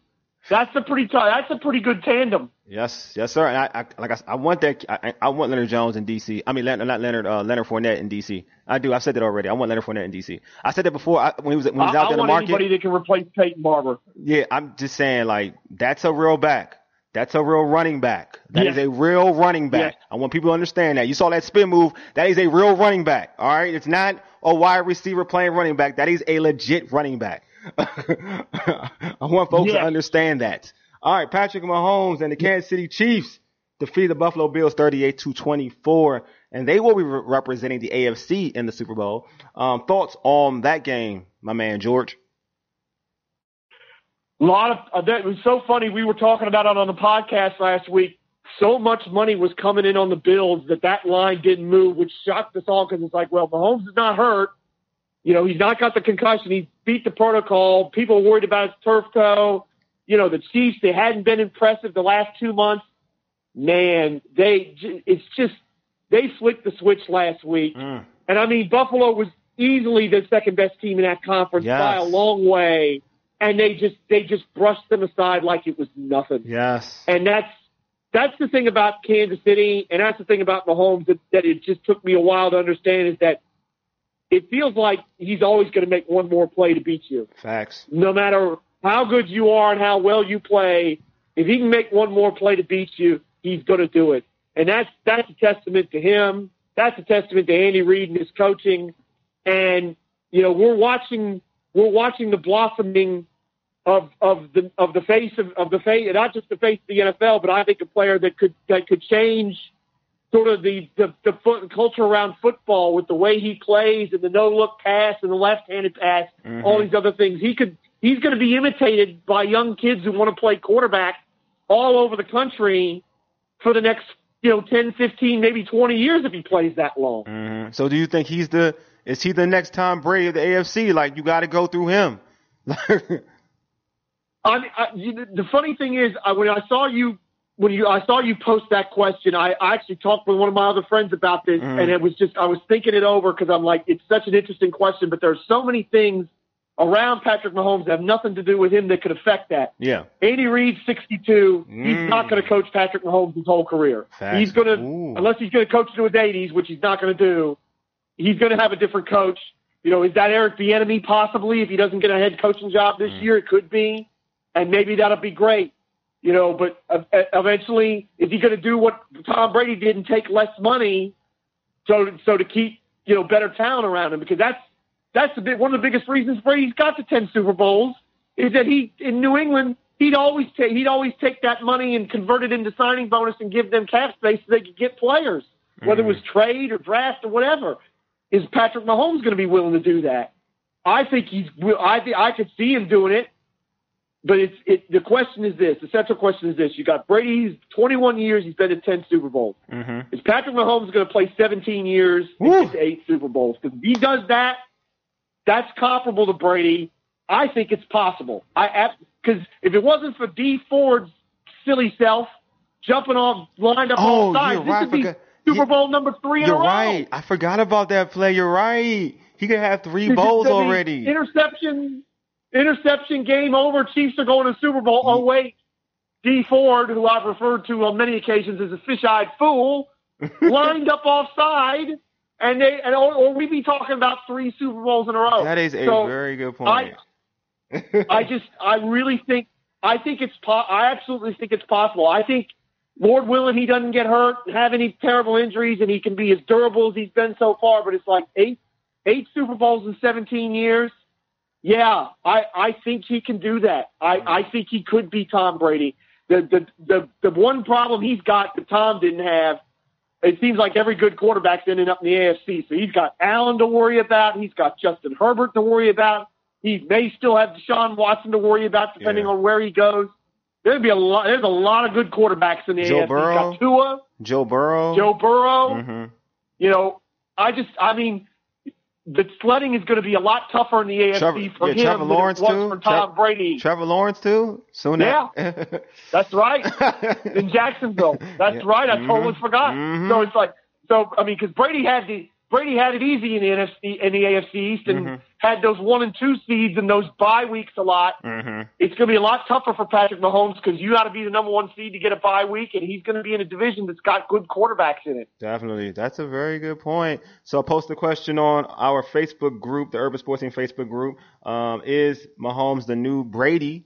that's a pretty tough, that's a pretty good tandem. Yes, yes, sir. And I, I like I, I want that. I, I want Leonard Jones in DC. I mean, Leonard, not Leonard, uh, Leonard Fournette in DC. I do. I've said that already. I want Leonard Fournette in DC. I said that before I, when he was when he was out I there in the want market. anybody that can replace Peyton Barber. Yeah, I'm just saying, like, that's a real back. That's a real running back. That is a real running back. I want people to understand that. You saw that spin move. That is a real running back. All right. It's not a wide receiver playing running back. That is a legit running back. I want folks to understand that. All right. Patrick Mahomes and the Kansas City Chiefs defeat the Buffalo Bills 38 to 24, and they will be re- representing the AFC in the Super Bowl. Um, thoughts on that game, my man George? A lot of uh, that it was so funny. We were talking about it on the podcast last week. So much money was coming in on the Bills that that line didn't move, which shocked us all because it's like, well, Mahomes is not hurt. You know, he's not got the concussion. He beat the protocol. People worried about his turf toe. You know, the Chiefs, they hadn't been impressive the last two months. Man, they, it's just, they flicked the switch last week. Mm. And I mean, Buffalo was easily the second best team in that conference Yes. by a long way. And they just, they just brushed them aside like it was nothing. Yes. And that's, that's the thing about Kansas City, and that's the thing about Mahomes that, that it just took me a while to understand is that it feels like he's always going to make one more play to beat you. Facts. No matter how good you are and how well you play, if he can make one more play to beat you, he's going to do it. And that's that's a testament to him. That's a testament to Andy Reid and his coaching. And you know, we're watching we're watching the blossoming of of the of the face of, of the face, not just the face of the NFL, but I think a player that could that could change sort of the the, the foot, culture around football with the way he plays and the no look pass and the left handed pass, all mm-hmm. these other things. He could he's going to be imitated by young kids who want to play quarterback all over the country for the next you know 10, 15, maybe 20 years if he plays that long. hmm So do you think he's the is he the next Tom Brady of the AFC? Like you got to go through him. I, I, the funny thing is, I, when I saw you, when you, I saw you post that question, I, I actually talked with one of my other friends about this, Mhm. and it was just, I was thinking it over because I'm like, it's such an interesting question, but there's so many things around Patrick Mahomes have nothing to do with him that could affect that. yeah. Andy Reid, 62, Mm. he's not going to coach Patrick Mahomes his whole career. Facts. He's going to, unless he's going to coach to his 80s, which he's not going to do, he's going to have a different coach. You know, is that Eric Bieniemy possibly? If he doesn't get a head coaching job this year, it could be, and maybe that'll be great. You know, but eventually, is he going to do what Tom Brady did and take less money, so so to keep you know better talent around him? Because that's that's the big, one of the biggest reasons Brady's got the ten Super Bowls is that he in New England he'd always take he'd always take that money and convert it into signing bonus and give them cap space so they could get players, whether it was trade or draft or whatever. Is Patrick Mahomes going to be willing to do that? I think he's. I think I could see him doing it, but it's it. The question is this: the central question is this: You got Brady. He's 21 years. He's been to 10 Super Bowls. Mm-hmm. Is Patrick Mahomes going to play 17 years and get to eight Super Bowls? Because if he does that, that's comparable to Brady. I think it's possible. I because if it wasn't for Dee Ford's silly self jumping off, lined up Oh, all sides, you're this right. would be Super Bowl number three in You're a row. right. I forgot about that play. You're right. He could have three bowls already. Interception, interception, game over. Chiefs are going to Super Bowl. Oh wait, Dee Ford, who I've referred to on many occasions as a fish-eyed fool, lined up offside, and they and or, or we be talking about three Super Bowls in a row. That is a So, very good point. I I just I really think I think it's po- I absolutely think it's possible. I think Lord willing he doesn't get hurt, and have any terrible injuries, and he can be as durable as he's been so far. But it's like eight eight Super Bowls in 17 years. Yeah, I I think he can do that. I I think he could be Tom Brady. The the the the one problem he's got that Tom didn't have. It seems like every good quarterback's ending up in the AFC. So he's got Allen to worry about. He's got Justin Herbert to worry about. He may still have Deshaun Watson to worry about, depending Yeah. on where he goes. There'd be a lot. There's a lot of good quarterbacks in the Joe AFC. Burrow. Got Tua, Joe Burrow. Joe Burrow. hmm You know, I just, I mean, the sledding is going to be a lot tougher in the AFC Trevor- for yeah, him Trevor than Lawrence it was too. for Tom Tre- Brady. Trevor Lawrence too. Soon Yeah. after. That's right. in Jacksonville. That's Yeah. right. I totally Mhm. forgot. Mhm. So it's like, so I mean, because Brady had the Brady had it easy in the NFC in the AFC East and Mhm. had those one and two seeds and those bye weeks a lot. hmm It's going to be a lot tougher for Patrick Mahomes because you got to be the number one seed to get a bye week, and he's going to be in a division that's got good quarterbacks in it. Definitely. That's a very good point. So I post a question on our Facebook group, the Urban Sports Team Facebook group. Um, is Mahomes the new Brady?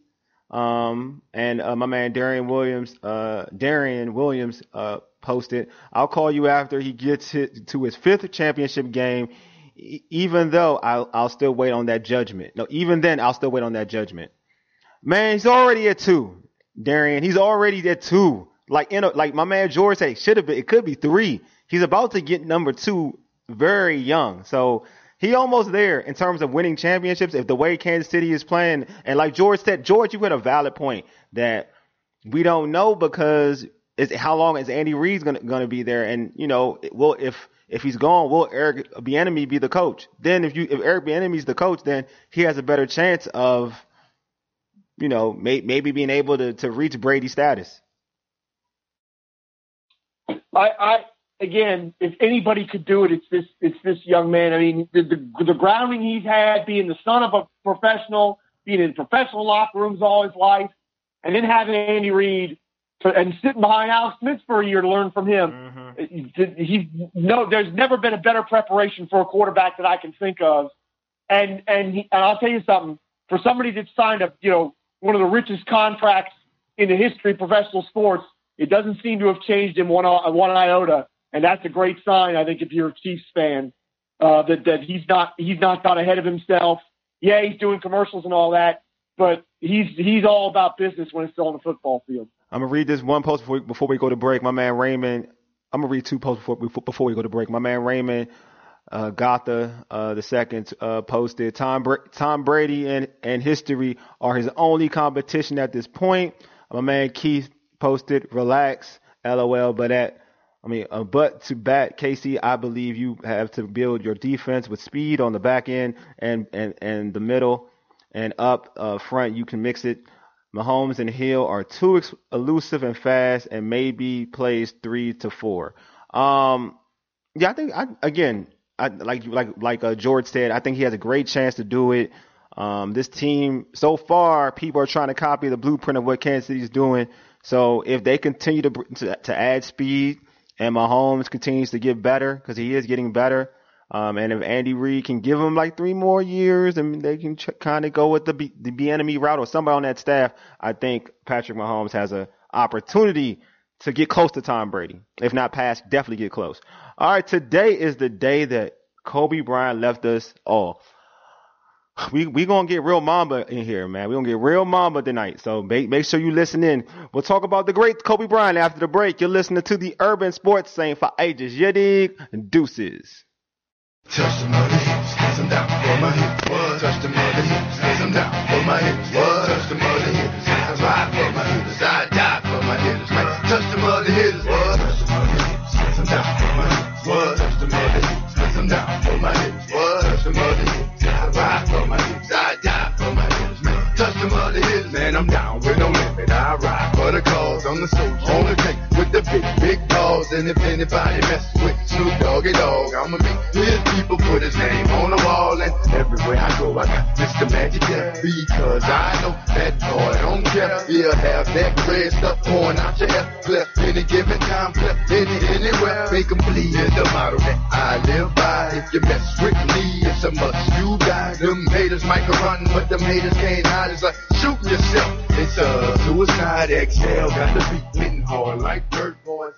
Um, and uh, my man Darian Williams, uh, Darian Williams, uh, posted, I'll call you after he gets to his fifth championship game, even though I'll, I'll still wait on that judgment. No, even then I'll still wait on that judgment. Man, he's already at two. Darian, he's already at two. Like in a, like my man George said, should have been. It could be three. He's about to get number two very young. So he almost there in terms of winning championships. If the way Kansas City is playing, and like George said, George, you had a valid point that we don't know because is how long is Andy Reid's gonna gonna be there, and you know, will if if he's gone, will Eric Bieniemy be the coach? Then if you if Eric Bieniemy's the coach, then he has a better chance of you know, may, maybe being able to, to reach Brady status. I, I again, if anybody could do it, it's this it's this young man. I mean, the, the the grounding he's had, being the son of a professional, being in professional locker rooms all his life, and then having Andy Reid and sitting behind Alex Smith for a year to learn from him. He's no, there's never been a better preparation for a quarterback that I can think of. And and he, and I'll tell you something. For somebody that signed a you know one of the richest contracts in the history of professional sports, it doesn't seem to have changed him one one iota, and that's a great sign. I think if you're a Chiefs fan, uh, that that he's not he's not got ahead of himself. Yeah, he's doing commercials and all that, but he's he's all about business when it's still on the football field. I'm gonna read this one post before, before we go to break. My man Raymond, I'm gonna read two posts before before, before we go to break. My man Raymond uh, Gotha uh, the second uh, posted Tom Bra- Tom Brady and and history are his only competition at this point. My man Keith posted relax, lol. But at I mean, uh, but to bat Casey, I believe you have to build your defense with speed on the back end and and and the middle and up uh, front. You can mix it. Mahomes and Hill are too ex- elusive and fast, and maybe plays three to four. Um, yeah, I think I, again, I like like like uh, George said, I think he has a great chance to do it. Um, this team so far, people are trying to copy the blueprint of what Kansas City is doing. So if they continue to to, to add speed and Mahomes continues to get better because he is getting better, Um, and if Andy Reid can give him like three more years, and they can ch- kind of go with the B- the enemy route or somebody on that staff, I think Patrick Mahomes has a opportunity to get close to Tom Brady. If not past, definitely get close. All right, today is the day that Kobe Bryant left us all. We we gonna get real Mamba in here, man. We gonna get real Mamba tonight. So make make sure you listen in. We'll talk about the great Kobe Bryant after the break. You're listening to the Urban Sports Scene for ages. You? Deuces. Touch the mother hips, hands them down for my hips. What? Touch the mother hips, hands them down for my hips. What? Touch the mother hips, I ride for my hips. I die for my hips. Man, touch the mother hips. What? Touch the mother hips, hands them down for my hips. What? Touch the mother hips, hands them down for my hips. What? Touch the hips, I ride for my hips. I die for my hips. Man, touch the mother hips. Man, I'm down with no limit. I ride for the cause. I'm the soldier on the tank with the big, big balls. And if anybody mess with Snoop Doggy Dogg, I'ma make his people put his name on the wall. And everywhere I go, I got Mr. Magic there. Because I know that boy don't care. He'll have that red stuff pouring out your hair. Flip any given time, flip any, anywhere. Make 'em bleed is the motto that I live by. If you mess with me, it's a must. You die. Them haters might run, but them haters can't hide. It's like shoot yourself. It's a suicide exhale. Got the beat hitting hard like dirt boys.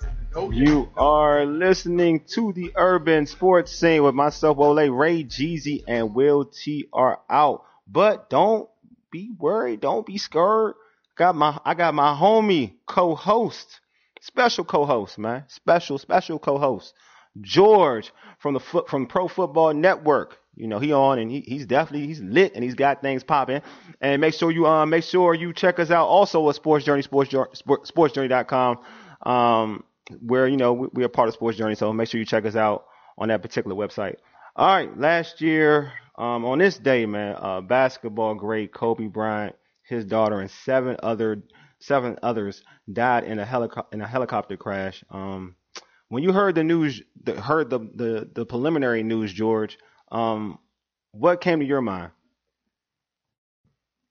You are listening to the Urban Sports Scene with myself, Wole, Ray, Jeezy, and Will T are out. But don't be worried. Don't be scared. Got my, I got my homie co-host, special co-host, man, special, special co-host, George from the foot from Pro Football Network. You know he on and he, he's definitely he's lit and he's got things popping. And make sure you um make sure you check us out also at Sports Journey Sports Jour- Sport- SportsJourney.com. Um, where you know we, we are part of Sports Journey, so make sure you check us out on that particular website. All right, last year um, on this day, man, uh, basketball great Kobe Bryant, his daughter, and seven other seven others died in a helicopter in a helicopter crash. Um, when you heard the news, the, heard the, the the preliminary news, George, um, what came to your mind?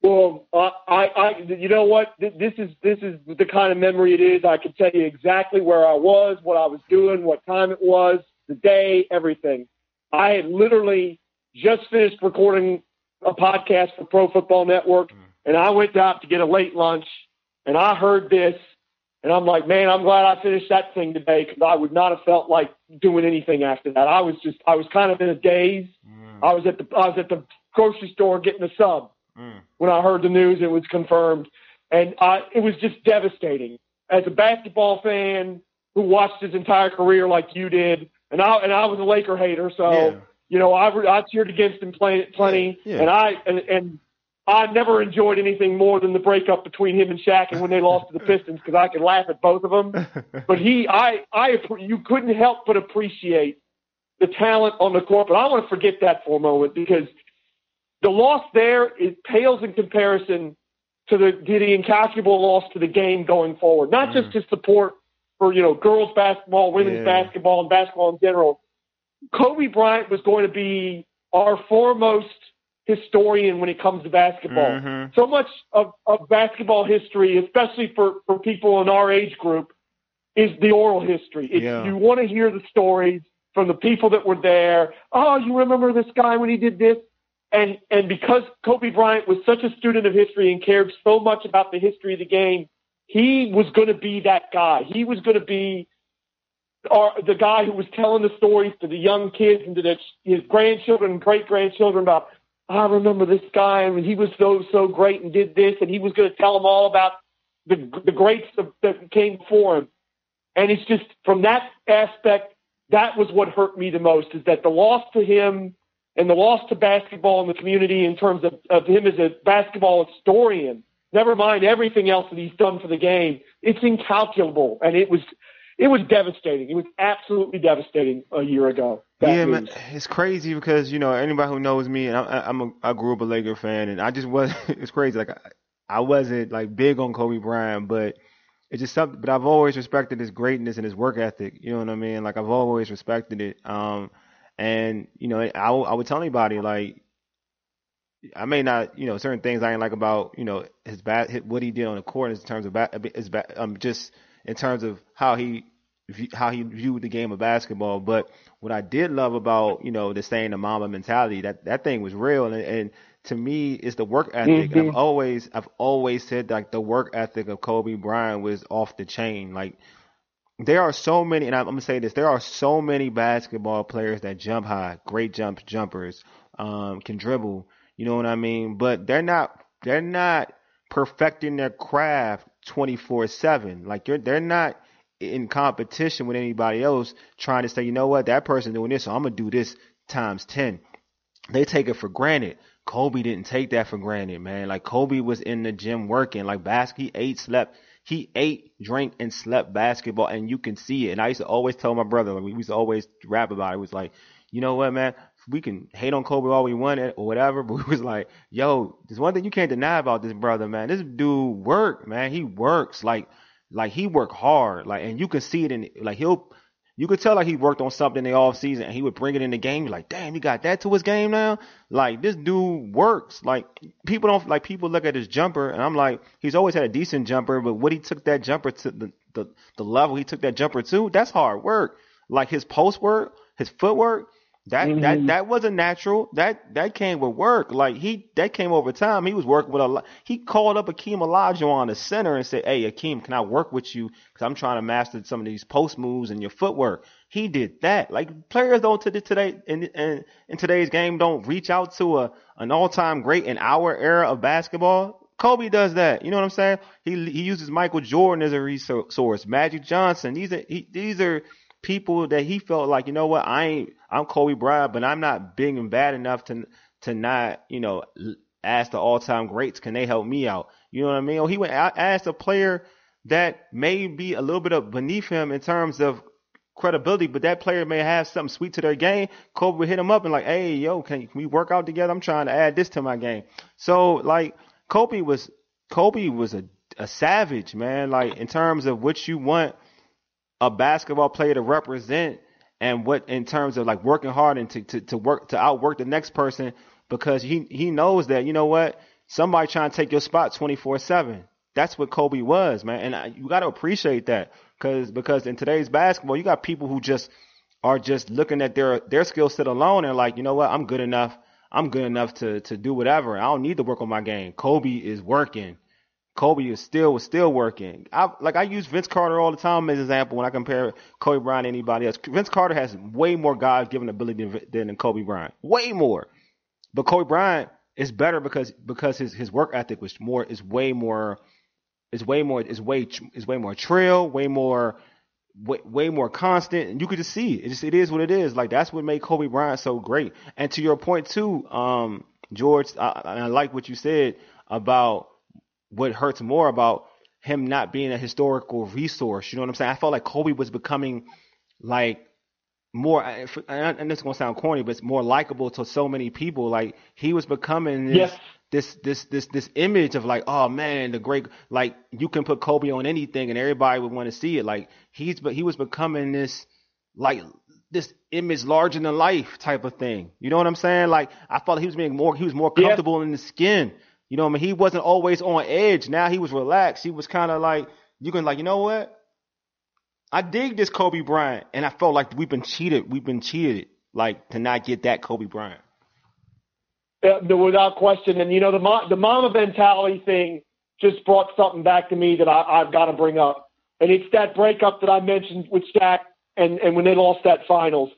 Well, I, I, I, you know what? This is this is the kind of memory it is. I can tell you exactly where I was, what I was doing, what time it was, the day, everything. I had literally just finished recording a podcast for Pro Football Network, mm. and I went out to get a late lunch, and I heard this, and I'm like, man, I'm glad I finished that thing today because I would not have felt like doing anything after that. I was just, I was kind of in a daze. Mm. I was at the, I was at the grocery store getting a sub Mm. when I heard the news it was confirmed, and I, it was just devastating. As a basketball fan who watched his entire career like you did, and I and I was a Laker hater, so Yeah. you know I I cheered against him plenty, plenty Yeah. and I and, and I never enjoyed anything more than the breakup between him and Shaq, and when they lost to the Pistons, because I could laugh at both of them. But he, I, I, you couldn't help but appreciate the talent on the court. But I want to forget that for a moment because the loss there is pales in comparison to the, to the incalculable loss to the game going forward. Not just his support for you know girls basketball, women's Yeah. basketball, and basketball in general. Kobe Bryant was going to be our foremost historian when it comes to basketball. Mhm. So much of, of basketball history, especially for, for people in our age group, is the oral history. It's, Yeah. You want to hear the stories from the people that were there. Oh, you remember this guy when he did this? And and because Kobe Bryant was such a student of history and cared so much about the history of the game, he was going to be that guy. He was going to be our, the guy who was telling the stories to the young kids and to the, his grandchildren and great grandchildren about. I remember this guy and he was so so great and did this and he was going to tell them all about the the greats that came before him. And it's just from that aspect, that was what hurt me the most is that the loss to him and the loss to basketball in the community in terms of, of him as a basketball historian, never mind everything else that he's done for the game, it's incalculable. And it was it was devastating. It was absolutely devastating a year ago. yeah, man, it's crazy because you know anybody who knows me, and I, I'm a, I grew up a Laker fan, and I just was. It's crazy. Like I, I wasn't like big on Kobe Bryant, but it's just something. But I've always respected his greatness and his work ethic. You know what I mean? Like I've always respected it. Um, and you know, I, would- I would tell anybody like. I may not, you know, certain things I ain't like about, you know, his bat, what he did on the court in terms of bat, his bat, um, just in terms of how he how he viewed the game of basketball. But what I did love about you know the saying the Mamba mentality that that thing was real, and, and to me, it's the work ethic. Mm-hmm. I've always I've always said like the work ethic of Kobe Bryant was off the chain. Like there are so many, and I'm gonna say this: there are so many basketball players that jump high, great jump jumpers, um, can dribble. You know what I mean? But they're not they're not perfecting their craft 24 seven. Like you're they're not in competition with anybody else trying to say, you know what, that person doing this, so I'm gonna do this times ten. They take it for granted. Kobe didn't take that for granted, man. Like Kobe was in the gym working, like basket, he ate, slept, he ate, drank, and slept basketball, and you can see it. And I used to always tell my brother, like, we used to always rap about it. It was like, you know what, man? We can hate on Kobe all we want or whatever, but we was like, yo, there's one thing you can't deny about this brother, man. This dude work, man. He works like, like he worked hard, like, and you can see it in, like he'll, you could tell like he worked on something in the off season and he would bring it in the game. You're like, damn, he got that to his game now. Like this dude works. Like people don't like people look at his jumper and I'm like, he's always had a decent jumper, but what he took that jumper to the the, the level he took that jumper to, that's hard work. Like his post work, his footwork, that Mm-hmm. that that wasn't natural. That that came with work. Like he that came over time. He was working with a lot. He called up Akeem Olajuwon, the center, and said, "Hey, Akeem, can I work with you? Because I'm trying to master some of these post moves and your footwork." He did that. Like players don't to today in, in in today's game don't reach out to a an all time great in our era of basketball. Kobe does that. You know what I'm saying? He he uses Michael Jordan as a resource. Magic Johnson. These are he, these are people that he felt like, you know what, I ain't, I'm Kobe Bryant, but I'm not big and bad enough to, to not, you know, ask the all time greats, can they help me out? You know what I mean? Or he went, asked a player that may be a little bit of beneath him in terms of credibility, but that player may have something sweet to their game. Kobe would hit him up and like, hey, yo, can, we work out together? I'm trying to add this to my game. So like Kobe was, Kobe was a, a savage, man. Like in terms of what you want a basketball player to represent and what in terms of like working hard and to, to, to work to outwork the next person because he he knows that you know what somebody trying to take your spot 24/7 that's what Kobe was man. And I, you got to appreciate that cuz because in today's basketball you got people who just are just looking at their their skill set alone and like you know what I'm good enough. I'm good enough to to do whatever. I don't need to work on my game. Kobe is working Kobe is still still working. I like I use Vince Carter all the time as an example when I compare Kobe Bryant to anybody else. Vince Carter has way more God given ability than, than Kobe Bryant, way more. But Kobe Bryant is better because because his his work ethic was more is way more is way more is way is way more trill, way more way, way more constant, and you could just see it. It just it is what it is. Like that's what made Kobe Bryant so great. And to your point too, um, George, I, I like what you said about what hurts more about him not being a historical resource. You know what I'm saying? I felt like Kobe was becoming like more, and this is gonna sound corny, but it's more likable to so many people. Like he was becoming this, Yes. this, this, this, this image of like, oh man, the great, like you can put Kobe on anything and everybody would want to see it. Like he's, but he was becoming this, like this image larger than life type of thing. You know what I'm saying? Like I felt he was being more, he was more Yeah. comfortable in the skin. You know I mean? He wasn't always on edge. Now he was relaxed. He was kind of like, you can like, you know what? I dig this Kobe Bryant, and I felt like we've been cheated. We've been cheated, like to not get that Kobe Bryant. No, without question. And you know, the mo- the Mamba mentality thing just brought something back to me that I, I've got to bring up, and it's that breakup that I mentioned with Shaq and and when they lost that finals.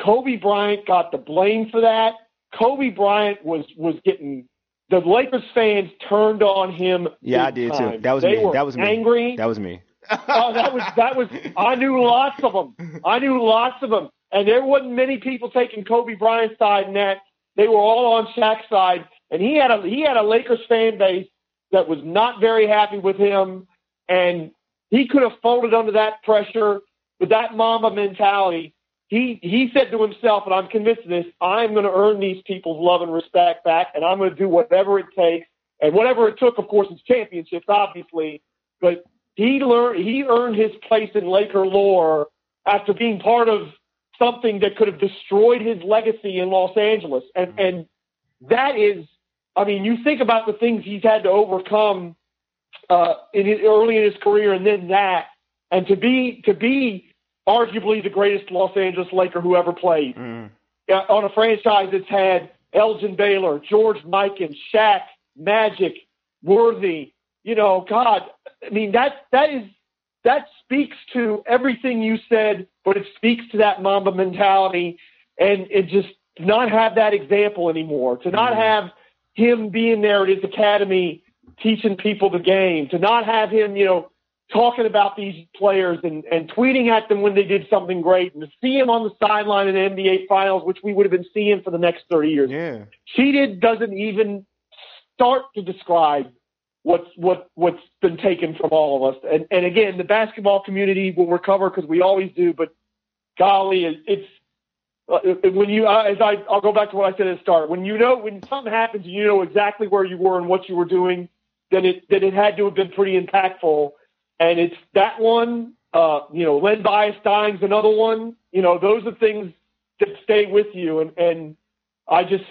Kobe Bryant got the blame for that. Kobe Bryant was was getting the Lakers fans turned on him. Yeah, I did time. too. That was they me. That was me. Angry. That was me. oh, that was that was. I knew lots of them. I knew lots of them, and there wasn't many people taking Kobe Bryant's side in that. They were all on Shaq's side, and he had a he had a Lakers fan base that was not very happy with him, and he could have folded under that pressure with that Mamba mentality. He he said to himself, and I'm convinced of this: I'm going to earn these people's love and respect back, and I'm going to do whatever it takes, and whatever it took. Of course, is championships, obviously, but he learned he earned his place in Laker lore after being part of something that could have destroyed his legacy in Los Angeles. And and that is I mean, you think about the things he's had to overcome uh in his, early in his career and then that and to be to be arguably the greatest Los Angeles Laker who ever played. Mm. Uh, on a franchise that's had Elgin Baylor, George Mikan, Shaq, Magic, Worthy. You know, God, I mean that that is that speaks to everything you said, but it speaks to that Mamba mentality, and it just not have that example anymore. To not have him being there at his academy teaching people the game. To not have him, you know, talking about these players and, and tweeting at them when they did something great, and to see him on the sideline in the NBA Finals, which we would have been seeing for the next 30 years. Yeah. Cheated doesn't even start to describe what's what what's been taken from all of us. And and again, the basketball community will recover because we always do. But golly, it's uh, when you uh, as I I'll go back to what I said at the start. When you know when something happens, and you know exactly where you were and what you were doing. Then it then it had to have been pretty impactful. And it's that one. Uh, you know, Len Bias dying's another one. You know, those are things that stay with you. And and I just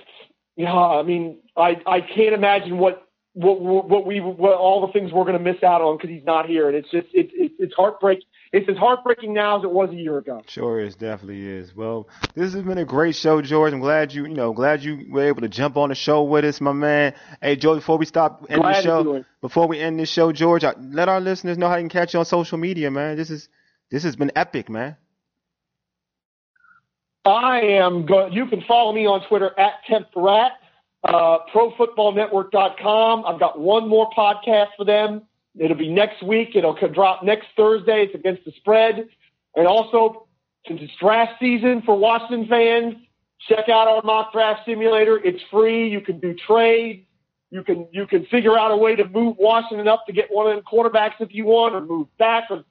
yeah, I mean, I I can't imagine what what what we what all the things we're going to miss out on because he's not here, and it's just it, it it's heartbreak. It's as heartbreaking now as it was a year ago. Sure is, definitely is. Well, this has been a great show, George. I'm glad you, you know, glad you were able to jump on the show with us, my man. Hey, George, before we stop end Glad the show, before we end this show, George, I, let our listeners know how you can catch you on social media, man. This is this has been epic, man. I am go You can follow me on Twitter at Temprat, uh, ProFootballNetwork.com. I've got one more podcast for them. It'll be next week. It'll drop next Thursday. It's against the spread. And also, since it's draft season for Washington fans, check out our mock draft simulator. It's free. You can do trades. You can you can figure out a way to move Washington up to get one of the quarterbacks if you want, or move back, or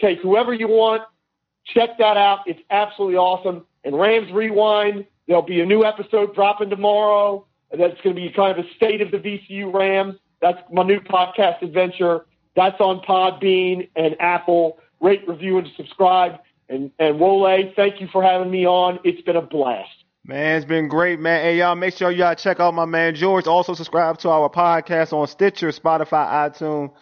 take whoever you want. Check that out. It's absolutely awesome. And Rams Rewind, there'll be a new episode dropping tomorrow. That's going to be kind of a state of the VCU Rams. That's my new podcast adventure. That's on Podbean and Apple. Rate, review, and subscribe. And and Wole, thank you for having me on. It's been a blast. Man, it's been great, man. Hey, y'all, make sure y'all check out my man George. Also, subscribe to our podcast on Stitcher, Spotify, iTunes,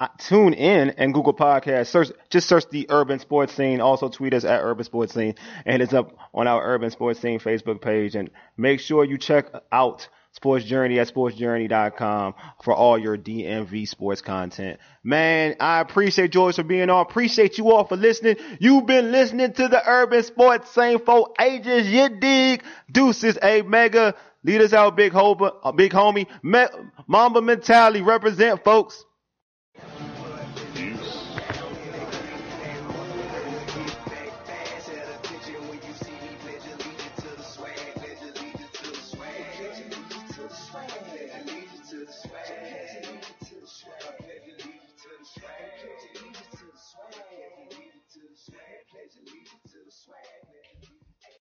TuneIn, and Google Podcasts. Search, just search the Urban Sports Scene. Also, tweet us at Urban Sports Scene, and it's up on our Urban Sports Scene Facebook page. And make sure you check out Sports Journey at sportsjourney.com for all your DMV sports content. Man, I appreciate George for being on. Appreciate you all for listening. You've been listening to the Urban Sports Scene for ages. You dig? Deuces, a mega. Lead us out, big uh, big homie. Mamba mentality represent, folks you